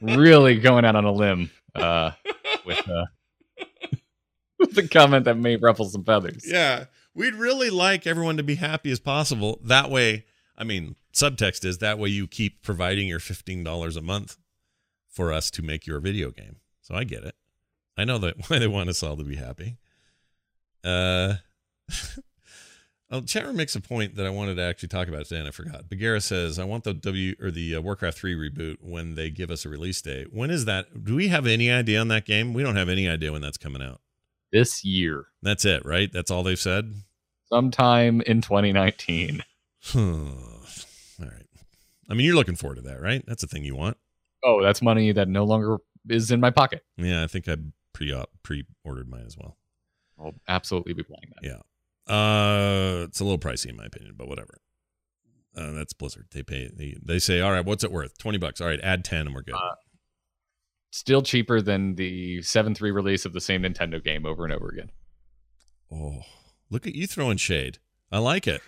really going out on a limb uh, with uh, [LAUGHS] with the comment that may ruffle some feathers. Yeah. We'd really like everyone to be happy as possible. That way, I mean, subtext is that way you keep providing your $15 a month for us to make your video game. So I get it. I know that [LAUGHS] why they want us all to be happy. Uh [LAUGHS] Oh, Chatter makes a point that I wanted to actually talk about today, and I forgot. Bagheera says, "I want the W or the uh, Warcraft three reboot when they give us a release date. When is that? Do we have any idea on that game? We don't have any idea when that's coming out. This year, That's it, right? That's all they've said. sometime in 2019. all right. I mean, you're looking forward to that, right? That's the thing you want. Oh, that's money that no longer is in my pocket. Yeah, I think I pre pre ordered mine as well. I'll absolutely be playing that. Yeah. Uh, it's a little pricey in my opinion, but whatever. Uh, that's Blizzard. They pay. They, they say, all right, what's it worth? Twenty bucks. All right, add ten, and we're good. Uh, Still cheaper than the seven three release of the same Nintendo game over and over again. oh, look at you throwing shade. I like it.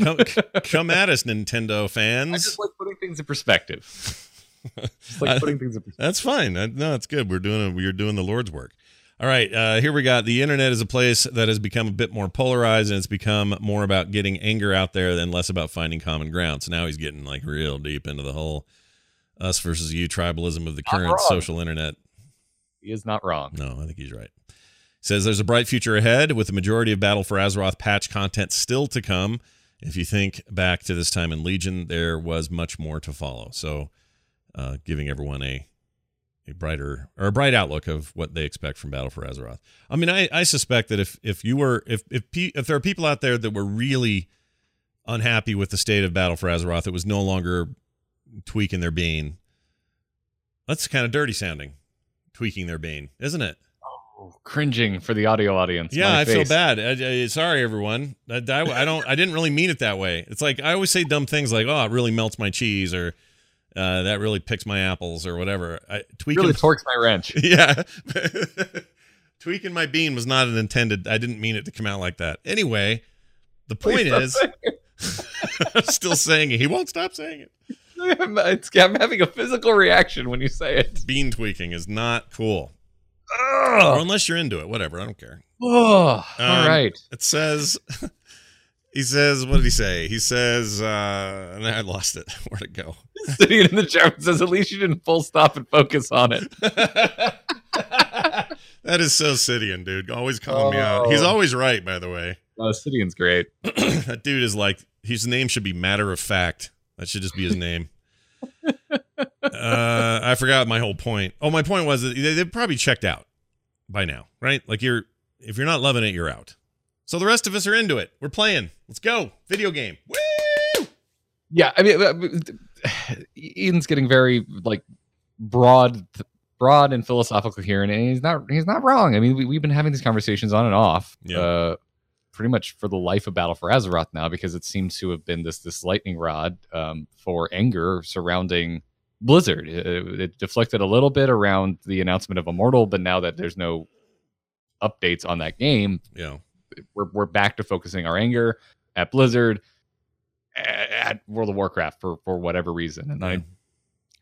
Come, come at us, Nintendo [LAUGHS] fans. I just like putting things in perspective. [LAUGHS] Like putting things in perspective. That's fine. No, it's good. We're doing a, we're doing the Lord's work. All right, uh, here we got the internet is a place that has become a bit more polarized, and it's become more about getting anger out there than less about finding common ground. So now he's getting like real deep into the whole us versus you tribalism of the current social internet. He is not wrong. No, I think he's right. Says there's a bright future ahead with the majority of Battle for Azeroth patch content still to come. If you think back to this time in Legion, there was much more to follow. So, uh, giving everyone a a brighter or a bright outlook of what they expect from Battle for Azeroth. I mean, I, I suspect that if if you were if if pe- if there are people out there that were really unhappy with the state of Battle for Azeroth, it was no longer tweaking their being. That's kind of dirty sounding, tweaking their being, isn't it? cringing for the audio audience. Yeah, I feel bad. I, I- sorry, everyone. I, I, I don't. I didn't really mean it that way. It's like I always say dumb things like, "Oh, it really melts my cheese," or uh, "That really picks my apples," or whatever. I, tweaking, Really [LAUGHS] torques my wrench. yeah, [LAUGHS] tweaking my bean was not an intended. I didn't mean it to come out like that. Anyway, the point is, [LAUGHS] I'm still saying it. He won't stop saying it. I'm, I'm having a physical reaction when you say it. Bean tweaking is not cool. Or unless you're into it, whatever. I don't care. Oh, Um, right. It says, he says, what did he say? He says, uh, and I lost it. [LAUGHS] Where'd it go? [LAUGHS] Sidian in the chair says, at least you didn't full stop and focus on it. [LAUGHS] that is so Sidian, dude. Always calling me out. He's Oh. always right, by the way. Uh, Sidian's great. [CLEARS THROAT] [CLEARS THROAT] that dude is like, his name should be matter of fact. That should just be his name. uh, I forgot my whole point. Oh, my point was that they, they've probably checked out by now, right? Like you're, if you're not loving it, you're out. So the rest of us are into it. We're playing. Let's go. Video game. Woo! Yeah, I mean, [SIGHS] Eden's getting very like broad, broad and philosophical here, and he's not he's not wrong. I mean, we, we've been having these conversations on and off, Yeah. uh, pretty much for the life of Battle for Azeroth now, because it seems to have been this this lightning rod um, for anger surrounding Blizzard. It, it deflected a little bit around the announcement of Immortal, but now that there's no updates on that game, Yeah. We're, we're back to focusing our anger at Blizzard a- at World of Warcraft for for whatever reason, and Yeah. I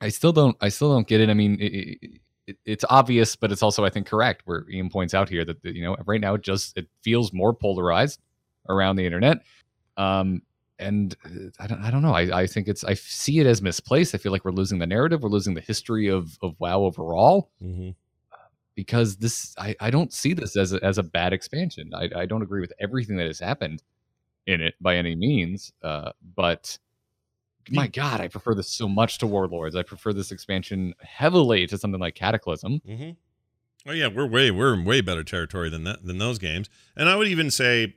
I still don't I still don't get it. I mean, it, it, it's obvious, but it's also I think correct. Where Ion points out here that you know right now it just it feels more polarized around the internet. Um, and uh, I don't, I don't know. I, I think it's I see it as misplaced. I feel like we're losing the narrative. We're losing the history of of WoW overall Mm-hmm. Because this I, I don't see this as a, as a bad expansion. I, I don't agree with everything that has happened in it by any means. Uh, but my God, I prefer this so much to Warlords. I prefer this expansion heavily to something like Cataclysm. Mm-hmm. Oh yeah, we're way we're in way better territory than that than those games. And I would even say,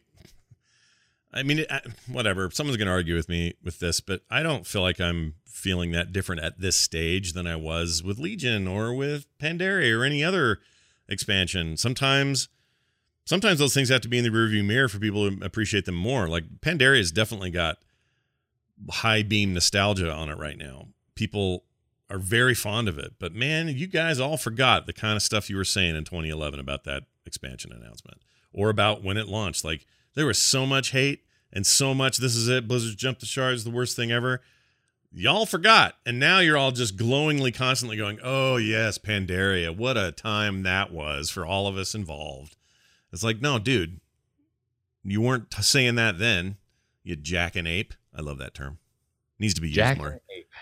I mean, whatever. Someone's going to argue with me with this, but I don't feel like I'm feeling that different at this stage than I was with Legion or with Pandaria or any other expansion. Sometimes, sometimes those things have to be in the rearview mirror for people to appreciate them more. Like Pandaria has definitely got high beam nostalgia on it right now. People are very fond of it. But man, you guys all forgot the kind of stuff you were saying in 2011 about that expansion announcement or about when it launched. Like there was so much hate and so much this is it, Blizzard jumped the shards, the worst thing ever. Y'all forgot. And now you're all just glowingly constantly going, "Oh, yes, Pandaria. What a time that was for all of us involved." It's like, "No, dude. You weren't t- saying that then, you jack and ape." I love that term. Needs to be used Jack more.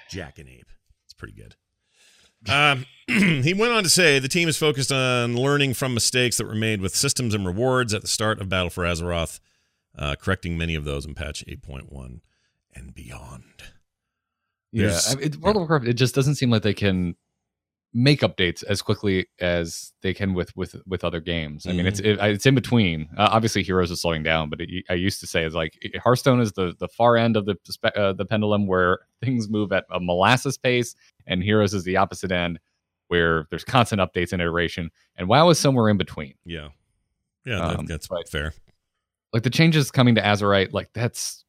Jack and Ape. It's pretty good. Um, [CLEARS THROAT] he went on to say the team is focused on learning from mistakes that were made with systems and rewards at the start of Battle for Azeroth, uh, correcting many of those in patch 8.1 and beyond. Yeah, I mean, World of Warcraft. It just doesn't seem like they can make updates as quickly as they can with with with other games. I mean, it's it, it's in between. Uh, obviously, Heroes is slowing down, but it, I used to say it's like Hearthstone is the the far end of the uh, the pendulum where [LAUGHS] things move at a molasses pace, and Heroes is the opposite end where there's constant updates and iteration. And WoW is somewhere in between. Yeah. Yeah, that, Um, that's but- fair. like the changes coming to Azerite, like that's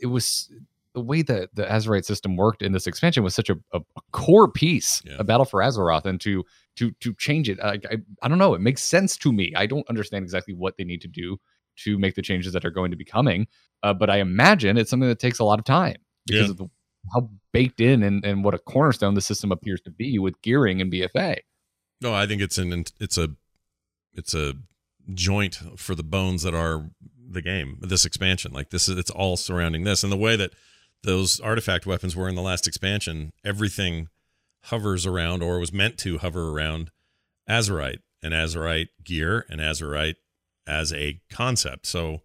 it was the way that the Azerite system worked in this expansion was such a, a, core piece, Yeah. a battle for Azeroth, and to to to change it, I, I I don't know, it makes sense to me. I don't understand exactly what they need to do to make the changes that are going to be coming, uh, but I imagine it's something that takes a lot of time because Yeah. of the, how baked in and, and what a cornerstone the system appears to be with gearing and BFA. No, I think it's an it's a it's a joint for the bones that are the game. This expansion, like this is it's all surrounding this, and the way that those artifact weapons were in the last expansion, everything hovers around or was meant to hover around Azerite and Azerite gear and Azerite as a concept. So,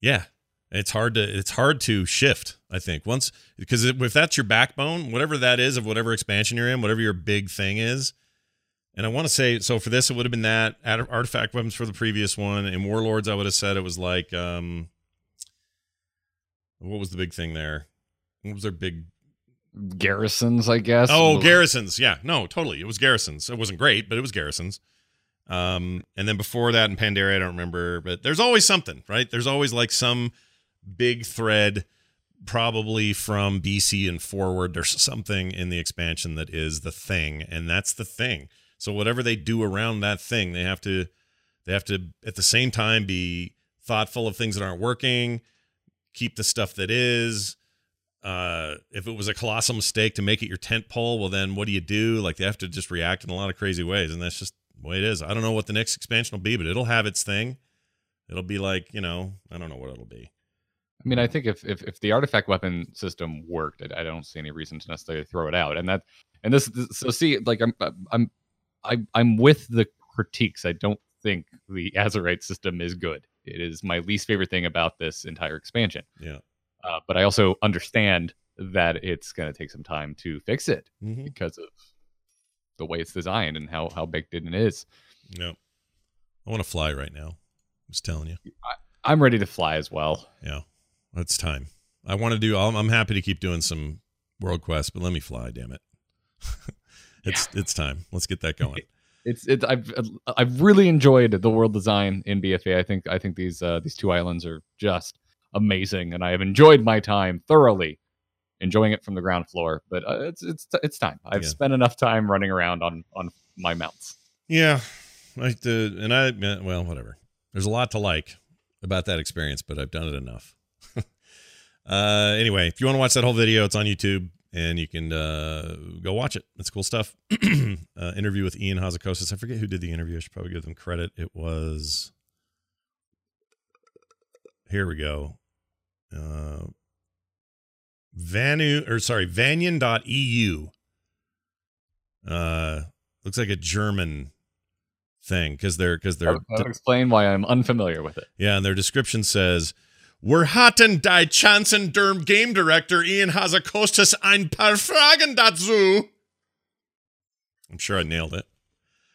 yeah, it's hard to it's hard to shift. I think once because if that's your backbone, whatever that is of whatever expansion you're in, whatever your big thing is, and I want to say, so for this, it would have been that artifact weapons for the previous one. In Warlords, I would have said it was like, um, what was the big thing there? What was their big? Garrisons, I guess. Oh, garrisons. Yeah, no, totally. It was garrisons. It wasn't great, but it was garrisons. Um, and then before that in Pandaria, I don't remember, but there's always something, right? There's always like some big thread, probably from BC and forward. There's something in the expansion that is the thing, and that's the thing. So whatever they do around that thing, they have to they have to at the same time be thoughtful of things that aren't working, keep the stuff that is. Uh, if it was a colossal mistake to make it your tent pole, well, then what do you do? Like they have to just react in a lot of crazy ways, and that's just the way it is. I don't know what the next expansion will be, but it'll have its thing. It'll be like you know, I don't know what it'll be. I mean, I think if if, if the artifact weapon system worked, I, I don't see any reason to necessarily throw it out. And that and this, this so see, like I'm I'm I, I'm with the critiques. I don't think the Azerite system is good. It is my least favorite thing about this entire expansion. Yeah. Uh, but I also understand that it's going to take some time to fix it Mm-hmm. because of the way it's designed and how how baked in it is. No, I want to fly right now. I'm just telling you. I'm ready to fly as well. Yeah, it's time. I want to do. I'm, I'm happy to keep doing some world quests, but let me fly. Damn it. [LAUGHS] it's it's time. Let's get that going. [LAUGHS] It's it's I've I've really enjoyed the world design in BFA. I think I think these uh, these two islands are just amazing, and I have enjoyed my time thoroughly, enjoying it from the ground floor. But uh, it's it's it's time. I've Yeah. spent enough time running around on on my mounts. Yeah, like the and I well whatever. There's a lot to like about that experience, but I've done it enough. [LAUGHS] uh, anyway, if you want to watch that whole video, it's on YouTube and you can uh, go watch it. It's cool stuff. [CLEARS THROAT] uh, interview with Ion Hazzikostas. I forget who did the interview. I should probably give them credit. It was. Here we go. Uh, Vanu or sorry, Vanion.eu. Uh, looks like a German thing because they're because they're I'll, I'll explain why I'm unfamiliar with it. yeah, and their description says, "We're hatten die Chansen derm game director Ion Hazzikostas ein paar Fragen dazu." I'm sure I nailed it.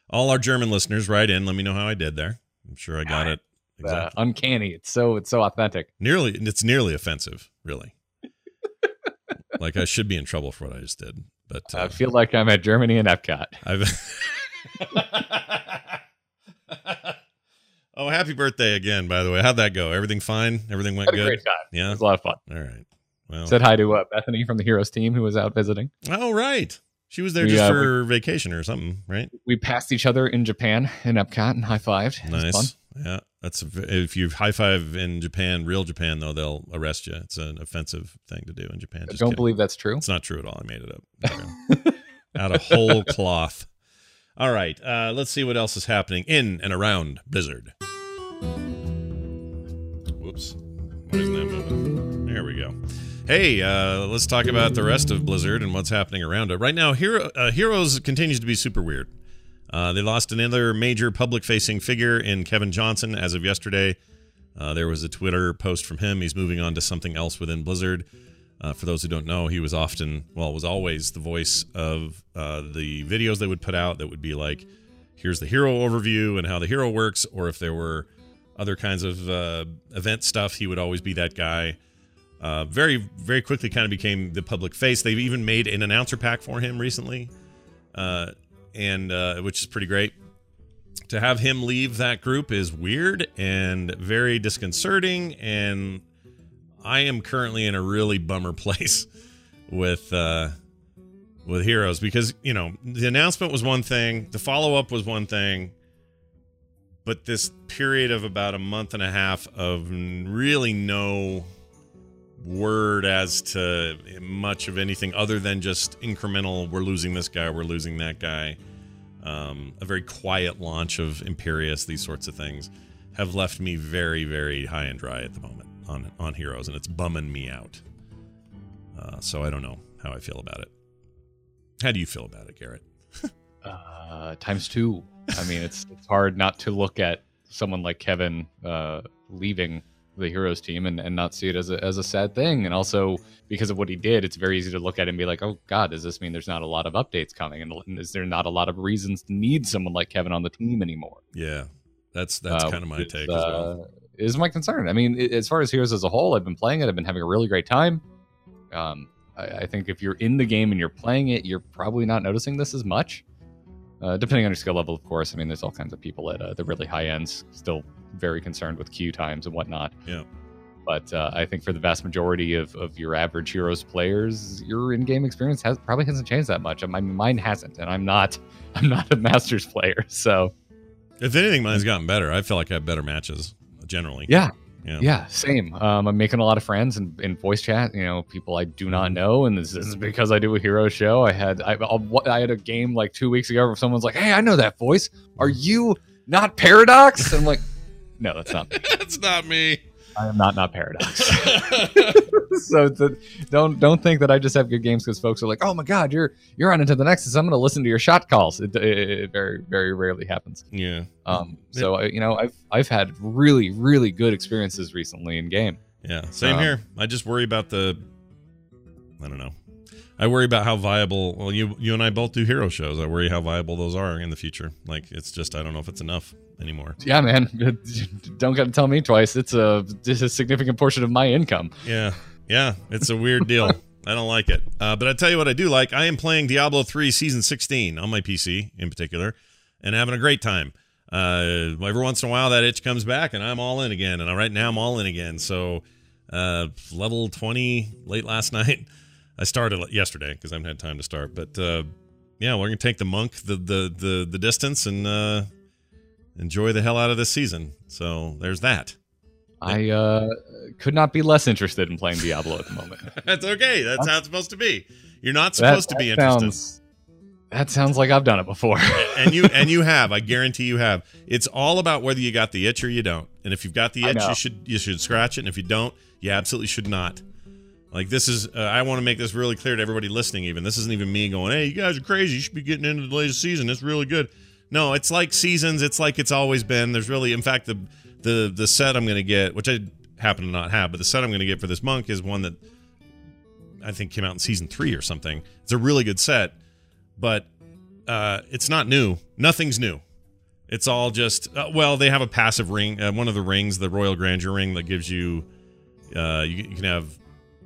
All our German listeners, write in. Let me know how I did there. I'm sure I got it Uh, uncanny. It's so it's so authentic. nearly, it's nearly offensive, really. [LAUGHS] like I should be in trouble for what I just did, but uh, I feel like I'm at Germany and Epcot. I've. [LAUGHS] [LAUGHS] oh, happy birthday again! By the way, how'd that go? Everything fine? Everything went a good. great time. Yeah. It was a lot of fun. All right. Well. Said hi to uh, Bethany from the Heroes team who was out visiting. oh, right. She was there We, just uh, for vacation or something, right? We passed each other in Japan in Epcot and high fived. Nice. Yeah. That's if you high five in Japan, real Japan though, they'll arrest you. It's an offensive thing to do in Japan. I don't kidding. believe that's true. It's not true at all. I made it up. [LAUGHS] Out of whole cloth. All right. Uh, let's see what else is happening in and around Blizzard. Whoops. Why isn't that moving? There we go. Hey, uh, let's talk about the rest of Blizzard and what's happening around it. Right now, Hero, uh, Heroes continues to be super weird. Uh, they lost another major public facing figure in Kevin Johnson as of yesterday. Uh, there was a Twitter post from him. He's moving on to something else within Blizzard. Uh, for those who don't know, he was often, well, was always the voice of uh, the videos they would put out that would be like, here's the hero overview and how the hero works. Or if there were other kinds of uh, event stuff, he would always be that guy. Uh, very, very quickly kind of became the public face. They've even made an announcer pack for him recently, uh, and uh, which is pretty great. To have him leave that group is weird and very disconcerting, and I am currently in a really bummer [LAUGHS] place with uh, with Heroes because you know the announcement was one thing, the follow up was one thing, but this period of about a month and a half of really no word as to much of anything other than just incremental we're losing this guy we're losing that guy um, a very quiet launch of imperius these sorts of things have left me very very high and dry at the moment on on heroes and it's bumming me out uh, so i don't know how i feel about it how do you feel about it garrett [LAUGHS] Uh, times two. I mean, it's it's hard not to look at someone like Kevin uh, leaving the Heroes team and, and not see it as a as a sad thing. And also because of what he did, it's very easy to look at it and be like, oh God, does this mean there's not a lot of updates coming? And is there not a lot of reasons to need someone like Kevin on the team anymore? yeah that's that's Uh, kind of my take is, as well uh, Is my concern. I mean, as far as Heroes as a whole, I've been playing it. I've been having a really great time. Um, I, I think if you're in the game and you're playing it, you're probably not noticing this as much. uh, depending on your skill level, of course. I mean, there's all kinds of people at uh, the really high ends still very concerned with queue times and whatnot. Yeah. But uh, I think for the vast majority of, of your average Heroes players, your in-game experience has probably hasn't changed that much. Mean, mine hasn't, and I'm not [LAUGHS] I'm not a [LAUGHS] Masters player, so If anything, mine's gotten better. I feel like I have better matches generally. yeah, Yeah. yeah, same. Um, I'm making a lot of friends in, in voice chat. You know, people I do not know, and this is because I do a hero show. I had I, I had a game like two weeks ago where someone's like, "Hey, I know that voice. Are you not Paradox?" And I'm like, "No, that's not. Me. [LAUGHS] That's not me. I am not not Paradox." [LAUGHS] [LAUGHS] so the, don't don't think that I just have good games because folks are like, "Oh my God, you're you're on into the Nexus. I'm going to listen to your shot calls." It, it, it very very rarely happens. yeah. Um, so I, you know, I've I've had really really good experiences recently in game. Yeah. Same Um, here. I just worry about the. I don't know. I worry about how viable. Well, you you and I both do hero shows. I worry how viable those are in the future. Like it's just I don't know if it's enough anymore. Yeah, man. [LAUGHS] Don't got to tell me twice. It's a it's a significant portion of my income. Yeah. Yeah. It's a weird deal. I don't like it. Uh, but I tell you what I do like. I am playing Diablo 3 Season 16 on my PC in particular and having a great time. Uh, every once in a while, that itch comes back and I'm all in again. And right now, I'm all in again. So, uh, level 20 late last [LAUGHS] night. I started yesterday because I haven't had time to start. But uh, yeah, we're going to take the monk the, the, the, the distance and uh, enjoy the hell out of this season. So, there's that. I uh, could not be less interested in playing Diablo at the moment. [LAUGHS] That's okay. That's how it's supposed to be. You're not That- supposed to be that interested. Sounds, that sounds like I've done it before. [LAUGHS] and you [LAUGHS] and you have. I guarantee you have. It's all about whether you got the itch or you don't. And if you've got the itch, you should you should scratch it. And if you don't, you absolutely should not. Like this is, uh, I want to make this really clear to everybody listening. Even this isn't even me going, "Hey, you guys are crazy. You should be getting into the latest season. It's really good." No, it's like seasons. It's like it's always been. There's really, in fact, the the the set I'm going to get, which I happen to not have, but the set I'm going to get for this monk is one that I think came out in season three or something. It's a really good set, but uh, it's not new. Nothing's new. It's all just uh, well, they have a passive ring. Uh, one of the rings, the Royal Grandeur ring, that gives you uh, you, you can have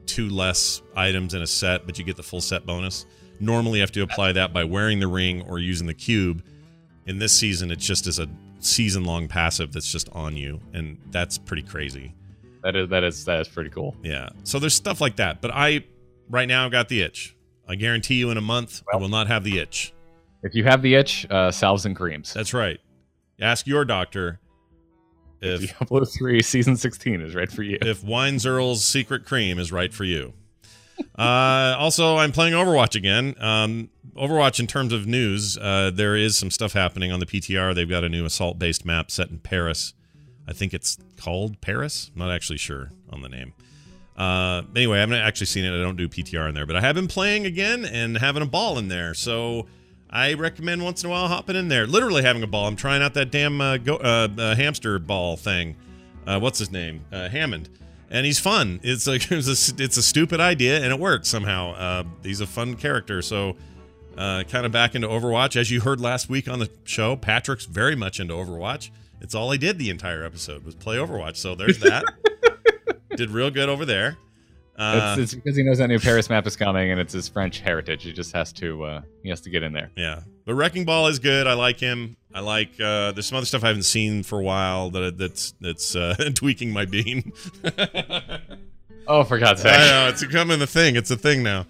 two less items in a set, but you get the full set bonus. Normally, you have to apply that by wearing the ring or using the cube. In this season, it's just as a season long passive that's just on you, and that's pretty crazy. that is that is that is pretty cool. Yeah. So there's stuff like that. But I, right now, I've got the itch. I guarantee you in a month, I will not have the itch. If you have the itch, uh, salves and creams. That's right. Ask your doctor if Diablo 3 Season 16 is right for you. if Wines Earl's secret cream is right for you. Uh, also, I'm playing Overwatch again. Um, Overwatch, in terms of news, uh, there is some stuff happening on the PTR. They've got a new assault-based map set in Paris. I think it's called Paris. I'm not actually sure on the name. Uh, anyway, I haven't actually seen it. I don't do PTR in there, but I have been playing again and having a ball in there. So I recommend once in a while hopping in there. Literally having a ball. I'm trying out that damn uh, go, uh, uh, hamster ball thing. Uh, what's his name? Hammond. And he's fun. It's like [LAUGHS] it's a, it's a stupid idea and it works somehow. Uh, he's a fun character. So uh, kind of back into Overwatch. As you heard last week on the show, Patrick's very much into Overwatch. It's all he did the entire episode was play Overwatch. So there's that. [LAUGHS] did real good over there. Uh, it's, it's because he knows that new Paris map is coming, and it's his French heritage. He just has to uh, he has to get in there. Yeah, but Wrecking Ball is good. I like him. I like. Uh, there's some other stuff I haven't seen for a while that that's that's uh, [LAUGHS] tweaking my bean. Oh, for God's sake! I know it's becoming a thing. It's a thing now.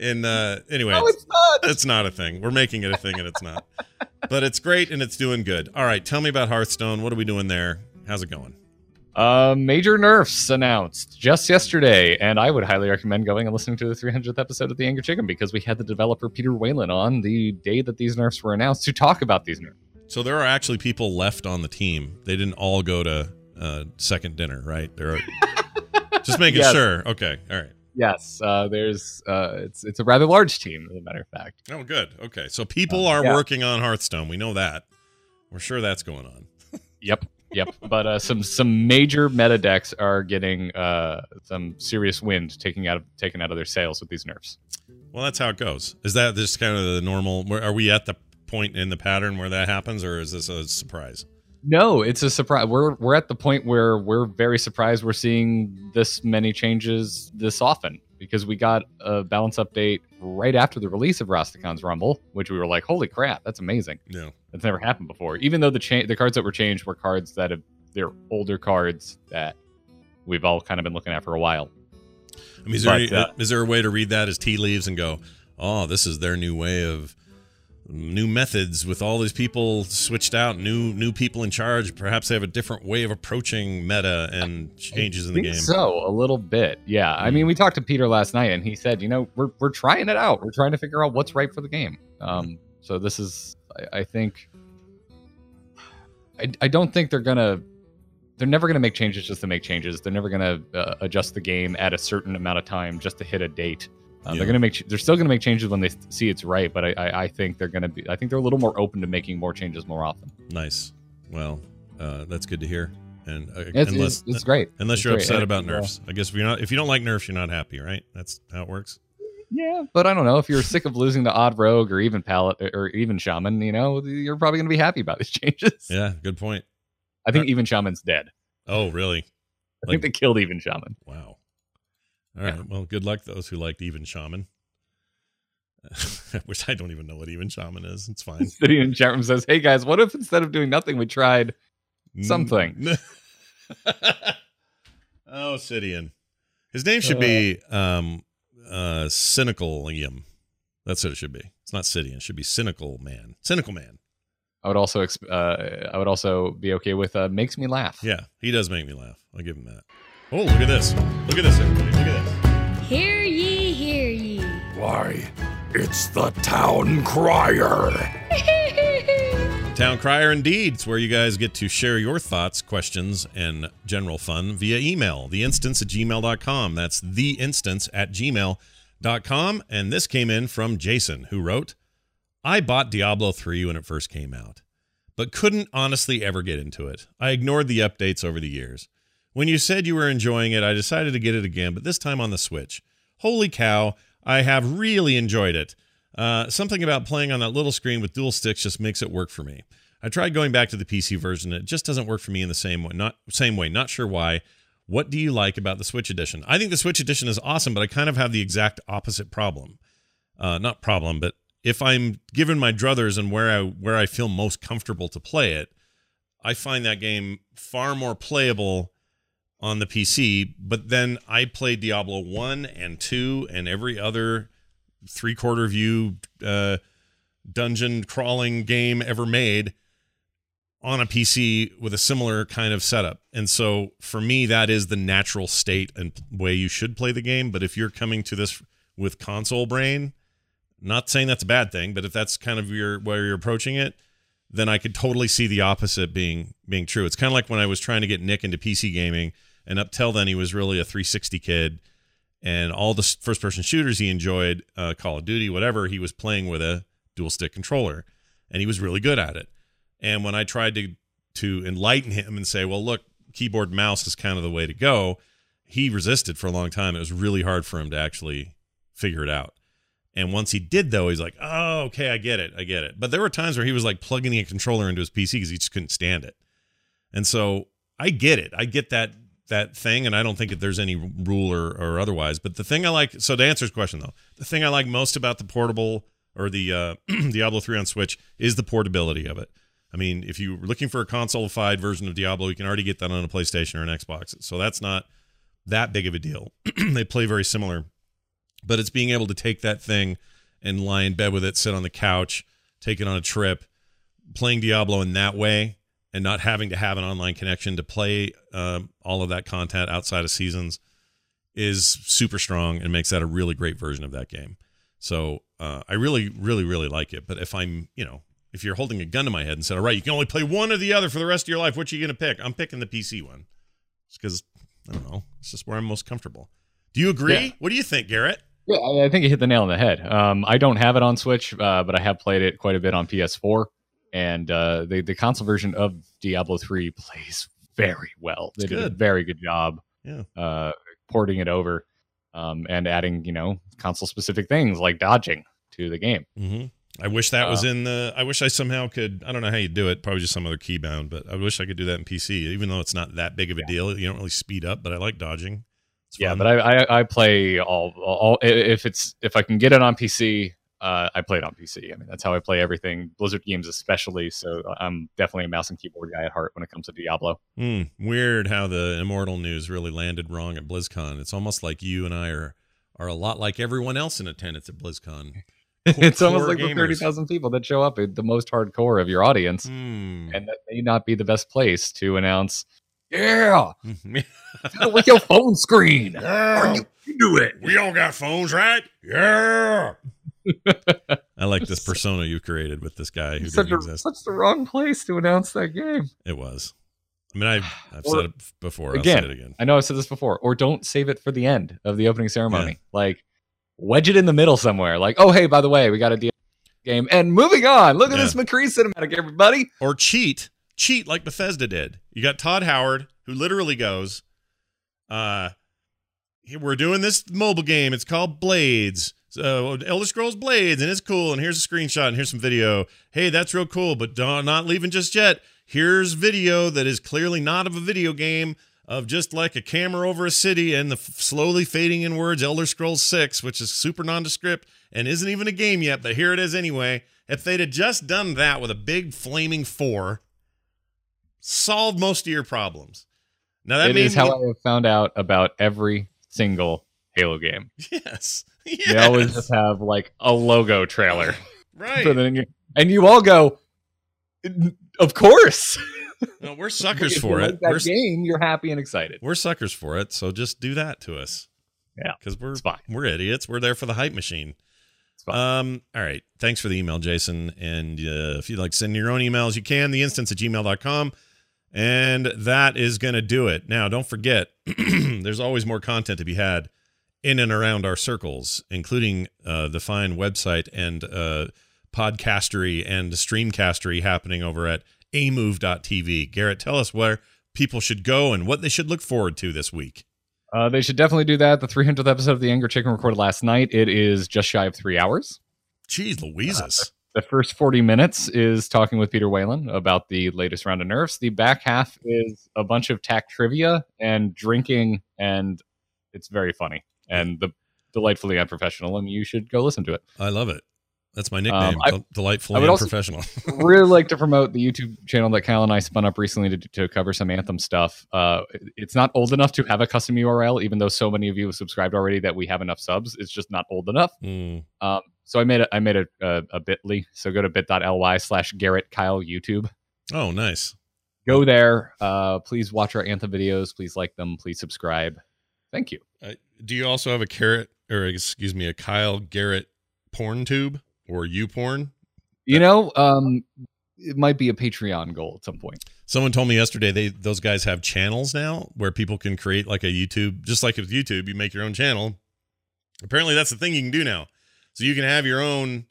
And uh, anyway, No, it's not. it's not a thing. We're making it a thing, and it's not. but it's great and it's doing good. All right, tell me about Hearthstone. What are we doing there? How's it going? Uh, major nerfs announced just yesterday, and I would highly recommend going and listening to the 300th episode of the Angry Chicken because we had the developer Peter Whalen on the day that these nerfs were announced to talk about these nerfs. So there are actually people left on the team. They didn't all go to uh, second dinner, right? There are [LAUGHS] just making Yes. sure. Okay, all right. Yes, uh, there's uh, it's it's a rather large team, as a matter of fact. Oh, good. Okay, so people are yeah. working on Hearthstone. We know that. We're sure that's going on. [LAUGHS] Yep, yep. but uh, some some major meta decks are getting uh, some serious wind taking out of taken out of their sails with these nerfs. Well, that's how it goes. Is that just kind of the normal? Are we at the point in the pattern where that happens, or is this a surprise? No, it's a surprise. We're we're at the point where we're very surprised we're seeing this many changes this often because we got a balance update right after the release of Rastakhan's Rumble, which we were like, "Holy crap, that's amazing!" Yeah. That's never happened before. Even though the cha- the cards that were changed were cards that have they're older cards that we've all kind of been looking at for a while. I mean, is there, But, any, uh, is there a way to read that as tea leaves and go, oh, this is their new way of new methods with all these people switched out, new new people in charge. Perhaps they have a different way of approaching meta and changes in the think game. So a little bit, yeah. I mean, we talked to Peter last night, and he said, you know, we're we're trying it out. We're trying to figure out what's right for the game. Um, so this is, I, I think, I, I don't think they're gonna, they're never gonna make changes just to make changes. They're never gonna uh, adjust the game at a certain amount of time just to hit a date. Um, Yeah. They're gonna make, ch- they're still gonna make changes when they see it's right. But I, I, I think they're gonna be, I think they're a little more open to making more changes more often. Nice. Well, uh, that's good to hear. And uh, It's, unless it's, it's great. unless you're upset about uh, nerfs, I guess if you're not if you don't like nerfs, you're not happy, right? That's how it works. Yeah, but I don't know if you're sick of losing to odd rogue or even palette or even shaman. You know, you're probably going to be happy about these [LAUGHS] changes. Yeah, good point. I think even shaman's dead. Oh, really? I Like- think they killed even shaman. Wow. All right. Well, good luck those who liked even shaman. [LAUGHS] Which I don't even know what even shaman is. It's fine. [LAUGHS] Sidian in chat room says, "Hey guys, what if instead of doing nothing, we tried something?" [LAUGHS] oh, Sidian. His name should be um uh Cynicalium. That's what it should be. It's not Sidian. It should be Cynical Man. Cynical Man. I would also, exp- uh, I would also be okay with uh, makes me laugh. Yeah, he does make me laugh. I'll give him that. Oh, look at this. Look at this, everybody. Look at this. Hear ye, hear ye. Why, it's the town crier. [LAUGHS] Town Crier indeed. It's where you guys get to share your thoughts, questions, and general fun via email. The instance at gmail.com. That's the instance at gmail.com. And this came in from Jason, who wrote, I bought Diablo 3 when it first came out, but couldn't honestly ever get into it. I ignored the updates over the years. When you said you were enjoying it, I decided to get it again, but this time on the Switch. Holy cow, I have really enjoyed it. Uh, something about playing on that little screen with dual sticks just makes it work for me. I tried going back to the PC version, it just doesn't work for me in the same way. Not same way. Not sure why. What do you like about the Switch edition? I think the Switch edition is awesome, but I kind of have the exact opposite problem. Uh, not problem, but if I'm given my druthers and where I where I feel most comfortable to play it, I find that game far more playable on the PC. But then I played Diablo one and two and every other three quarter view uh, dungeon crawling game ever made on a PC with a similar kind of setup. And so for me, that is the natural state and way you should play the game. But if you're coming to this with console brain, not saying that's a bad thing, but if that's kind of your where you're approaching it, then I could totally see the opposite being being true. It's kind of like when I was trying to get Nick into PC gaming, and up till then he was really a 360 kid, and all the first person shooters he enjoyed, uh, Call of Duty, whatever, he was playing with a dual stick controller, and he was really good at it. And when I tried to to enlighten him and say, well, look, keyboard mouse is kind of the way to go, he resisted for a long time. It was really hard for him to actually figure it out. And once he did, though, he's like, oh, okay, I get it. I get it. But there were times where he was like plugging a controller into his PC because he just couldn't stand it. And so I get it. I get that that thing, and I don't think that there's any rule or, or otherwise. But the thing I like, so to answer his question though, the thing I like most about the portable or the uh, [CLEARS THROAT] Diablo 3 on Switch is the portability of it. I mean, if you're looking for a console-fied version of Diablo, you can already get that on a PlayStation or an Xbox. So that's not that big of a deal. [CLEARS THROAT] they play very similar but it's being able to take that thing and lie in bed with it, sit on the couch, take it on a trip, playing Diablo in that way, and not having to have an online connection to play um, all of that content outside of seasons is super strong and makes that a really great version of that game. So uh, I really, really, really like it. But if I'm, you know, if you're holding a gun to my head and said, "All right, you can only play one or the other for the rest of your life," what are you going to pick? I'm picking the PC one, because I don't know, it's just where I'm most comfortable. Do you agree? Yeah. What do you think, Garrett? Yeah, I I think you hit the nail on the head. Um, I don't have it on Switch, uh, but I have played it quite a bit on PS4, and uh, the the console version of Diablo 3 [LAUGHS] plays very well. They It's did a very good job, Yeah. uh, porting it over, um, and adding you know console specific things like dodging to the game. hmm I wish that was Uh, in the. I wish I somehow could. I don't know how you do it. Probably just some other keybound, but I wish I could do that in PC. Even though it's not that big of a deal, you don't really speed up. But I like dodging. Yeah, but I, I I play all all if it's if I can get it on PC, uh, I play it on PC. I mean that's how I play everything. Blizzard games especially. So I'm definitely a mouse and keyboard guy at heart when it comes to Diablo. Hmm, weird how the Immortal news really landed wrong at BlizzCon. It's almost like you and I are are a lot like everyone else in attendance at BlizzCon. [LAUGHS] it's almost like the thirty thousand people that show up, the most hardcore of your audience, Hmm. and that may not be the best place to announce. Yeah, [LAUGHS] with your phone screen. Yeah. You do it. We all got phones, right? Yeah. I like this persona you created with this guy who Such, didn't exist. such the wrong place to announce that game. It was. I mean, I've, [SIGHS] I've Or- said it before. I'll again, say it again. I know I've said this before, or don't save it for the end of the opening ceremony. Like, wedge it in the middle somewhere. Like, oh, hey, by the way, we got a deal game. And moving on, look at Yeah. this McCree cinematic, everybody. Or cheat. Cheat like Bethesda did. You got Todd Howard, who literally goes, uh, "Here, we're doing this mobile game. It's called Blades. So Elder Scrolls Blades, and it's cool. And here's a screenshot, and here's some video. Hey, that's real cool, but don't, not leaving just yet. Here's video that is clearly not of a video game of just like a camera over a city and the f- slowly fading in words Elder Scrolls 6, which is super nondescript and isn't even a game yet, but here it is anyway. If they'd have just done that with a big flaming four, solved most of your problems. Now that It made is how I have found out about every single Halo game. [LAUGHS] yes, [LAUGHS] They always just have like a logo trailer. [LAUGHS] right. for the- and you all go, of course. No, we're suckers [LAUGHS] for like it. That We're, game, you're happy and excited. we're suckers for it. So just do that to us. Yeah, because we're we're idiots. We're there for the hype machine. Um, all right. Thanks for the email, Jason. And uh, if you'd like to send your own emails, you can. The instance at gmail.com. And that is going to do it. Now, don't forget, [CLEARS THROAT] there's always more content to be had in and around our circles, including uh, the fine website and uh, podcastery and streamcastery happening over at amove.tv. Garrett, tell us where people should go and what they should look forward to this week. Uh, they should definitely do that. The 300th episode of The Angry Chicken recorded last night. It is just shy of three hours. Jeez Louises. The first 40 minutes is talking with Peter Whalen about the latest round of nerfs. The back half is a bunch of tack trivia and drinking, and it's very funny and the delightfully unprofessional. And you should go listen to it. I love it. That's my nickname. I- delightfully I would unprofessional. [LAUGHS] really like to promote the YouTube channel that Kyle and I spun up recently to, to cover some Anthem stuff. Uh, it's not old enough to have a custom URL, even though so many of you have subscribed already that we have enough subs. It's just not old enough. Mm. Um, so I made a I made a, a, a Bitly. So go to bit.ly slash Garrett Kyle YouTube. Oh, nice. Go there. Uh, please watch our Anthem videos. Please like them. Please subscribe. Thank you. Uh, do you also have a carrot or excuse me, a Kyle Garrett porn tube or you porn? You know, um, it might be a Patreon goal at some point. Someone told me yesterday they those guys have channels now where people can create like a YouTube, just like with YouTube, you make your own channel. Apparently, that's the thing you can do now. So you can have your own.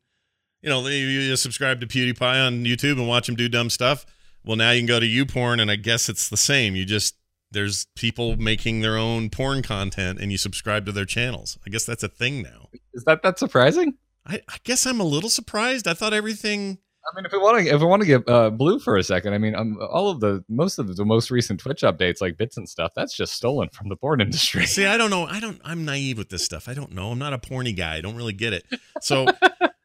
You know, you, you subscribe to PewDiePie on YouTube and watch him do dumb stuff. Well, now you can go to YouPorn, and I guess it's the same. You just there's people making their own porn content, and you subscribe to their channels. I guess that's a thing now. Is that that surprising? I, I guess I'm a little surprised. I thought everything. I mean, if we want to, if we want to get uh, blue for a second, I mean, um, all of the most of the most recent Twitch updates, like bits and stuff, that's just stolen from the porn industry. See, I don't know. I don't. I'm naive with this stuff. I don't know. I'm not a porny guy. I don't really get it. So,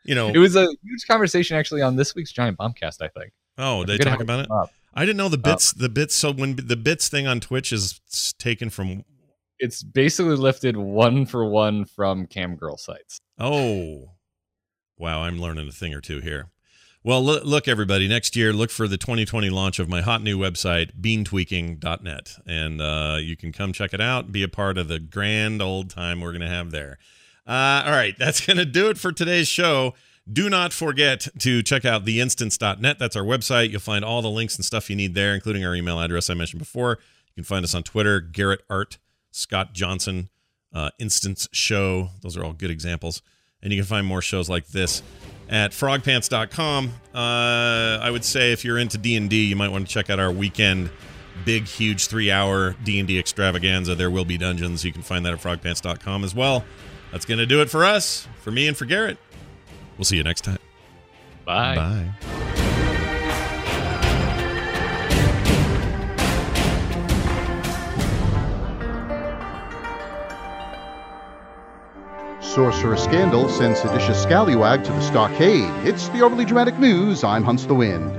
you [LAUGHS] know. It was a huge conversation actually on this week's Giant Bombcast. I think. oh, they talk about it. up. I didn't know the bits. the bits. So when the bits thing on Twitch is taken from. It's basically lifted one for one from cam girl sites. Oh, wow! I'm learning a thing or two here. Well, look, look, everybody. Next year, look for the 2020 launch of my hot new website, beantweaking.net, and uh, you can come check it out. Be a part of the grand old time we're going to have there. Uh, all right, that's [LAUGHS] going to do it for today's show. Do not forget to check out theinstance.net. That's our website. You'll find all the links and stuff you need there, including our email address I mentioned before. You can find us on Twitter, Garrett Art, Scott Johnson, uh, Instance Show. Those are all good examples. And you can find more shows like this at frogpants.com. Uh, I would say if you're into D&D, you might want to check out our weekend big, huge three-hour D&D extravaganza. There will be dungeons. You can find that at frogpants.com as well. That's going to do it for us, for me and for Garrett. We'll see you next time. Bye. Bye. Sorcerer scandal sends seditious scallywag to the stockade. It's the overly dramatic news. I'm Hunts the Wind.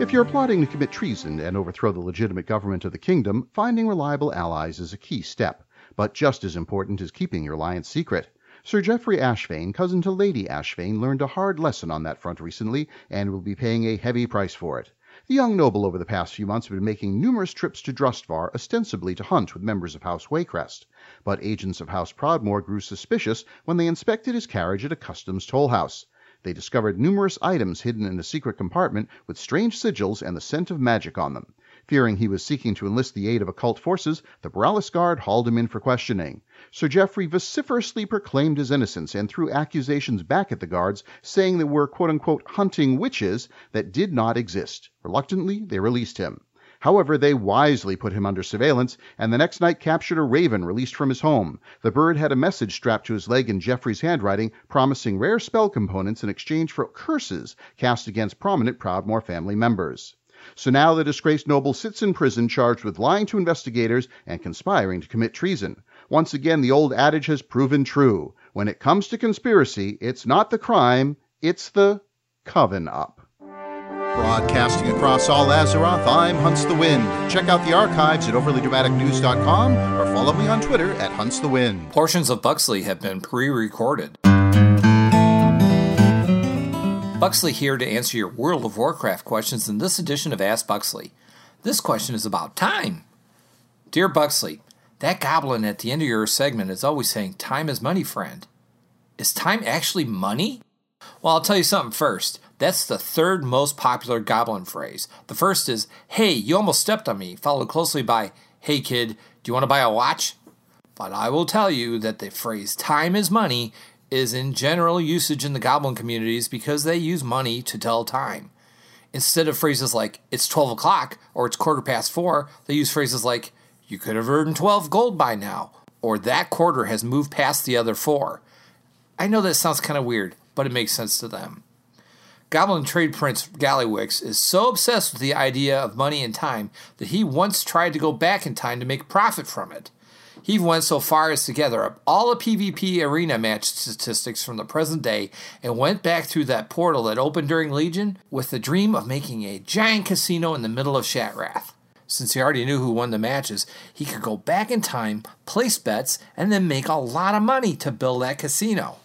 If you're plotting to commit treason and overthrow the legitimate government of the kingdom, finding reliable allies is a key step. But just as important is keeping your alliance secret. Sir Geoffrey Ashvane, cousin to Lady Ashvane, learned a hard lesson on that front recently and will be paying a heavy price for it. The young noble over the past few months has been making numerous trips to Drustvar, ostensibly to hunt with members of House Waycrest. But agents of House Proudmoore grew suspicious when they inspected his carriage at a customs toll house. They discovered numerous items hidden in a secret compartment with strange sigils and the scent of magic on them. Fearing he was seeking to enlist the aid of occult forces, the Boralus Guard hauled him in for questioning. Sir Geoffrey vociferously proclaimed his innocence and threw accusations back at the guards, saying they were quote unquote hunting witches that did not exist. Reluctantly, they released him. However, they wisely put him under surveillance, and the next night captured a raven released from his home. The bird had a message strapped to his leg in Geoffrey's handwriting, promising rare spell components in exchange for curses cast against prominent Proudmoore family members. So now the disgraced noble sits in prison charged with lying to investigators and conspiring to commit treason. Once again, the old adage has proven true. When it comes to conspiracy, it's not the crime, it's the coven up. Broadcasting across all Azeroth, I'm Hunts the Wind. Check out the archives at overlydramaticnews.com or follow me on Twitter at Hunts the Wind. Portions of Buxley have been pre recorded. Buxley here to answer your World of Warcraft questions in this edition of Ask Buxley. This question is about time. Dear Buxley, that goblin at the end of your segment is always saying, Time is money, friend. Is time actually money? Well, I'll tell you something first. That's the third most popular goblin phrase. The first is, Hey, you almost stepped on me, followed closely by, Hey, kid, do you want to buy a watch? But I will tell you that the phrase time is money is in general usage in the goblin communities because they use money to tell time. Instead of phrases like, it's 12 o'clock or it's quarter past four, they use phrases like, you could have earned 12 gold by now, or that quarter has moved past the other four. I know that sounds kind of weird, but it makes sense to them. Goblin trade prince Gallywix is so obsessed with the idea of money and time that he once tried to go back in time to make profit from it. He went so far as to gather up all the PvP arena match statistics from the present day and went back through that portal that opened during Legion with the dream of making a giant casino in the middle of Shattrath. Since he already knew who won the matches, he could go back in time, place bets, and then make a lot of money to build that casino.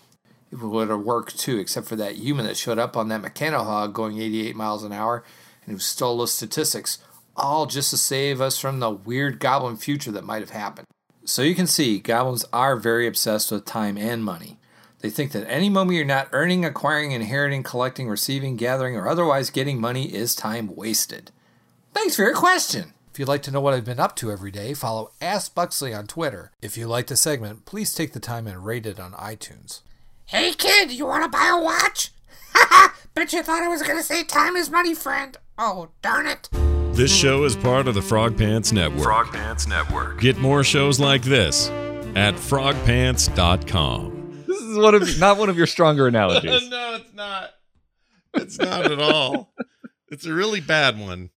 It would have worked too, except for that human that showed up on that Mechanohog going 88 miles an hour and who stole those statistics, all just to save us from the weird goblin future that might have happened. So you can see, goblins are very obsessed with time and money. They think that any moment you're not earning, acquiring, inheriting, collecting, receiving, gathering, or otherwise getting money is time wasted. Thanks for your question. If you'd like to know what I've been up to every day, follow Ask Buxley on Twitter. If you like the segment, please take the time and rate it on iTunes. Hey kid, you wanna buy a watch? Haha, [LAUGHS] bet you thought I was gonna say time is money, friend. Oh, darn it. This show is part of the Frog Pants Network. Frog Pants Network. Get more shows like this at frogpants.com. This is one of not one of your stronger [LAUGHS] analogies. no, it's not. It's not at all. It's a really bad one.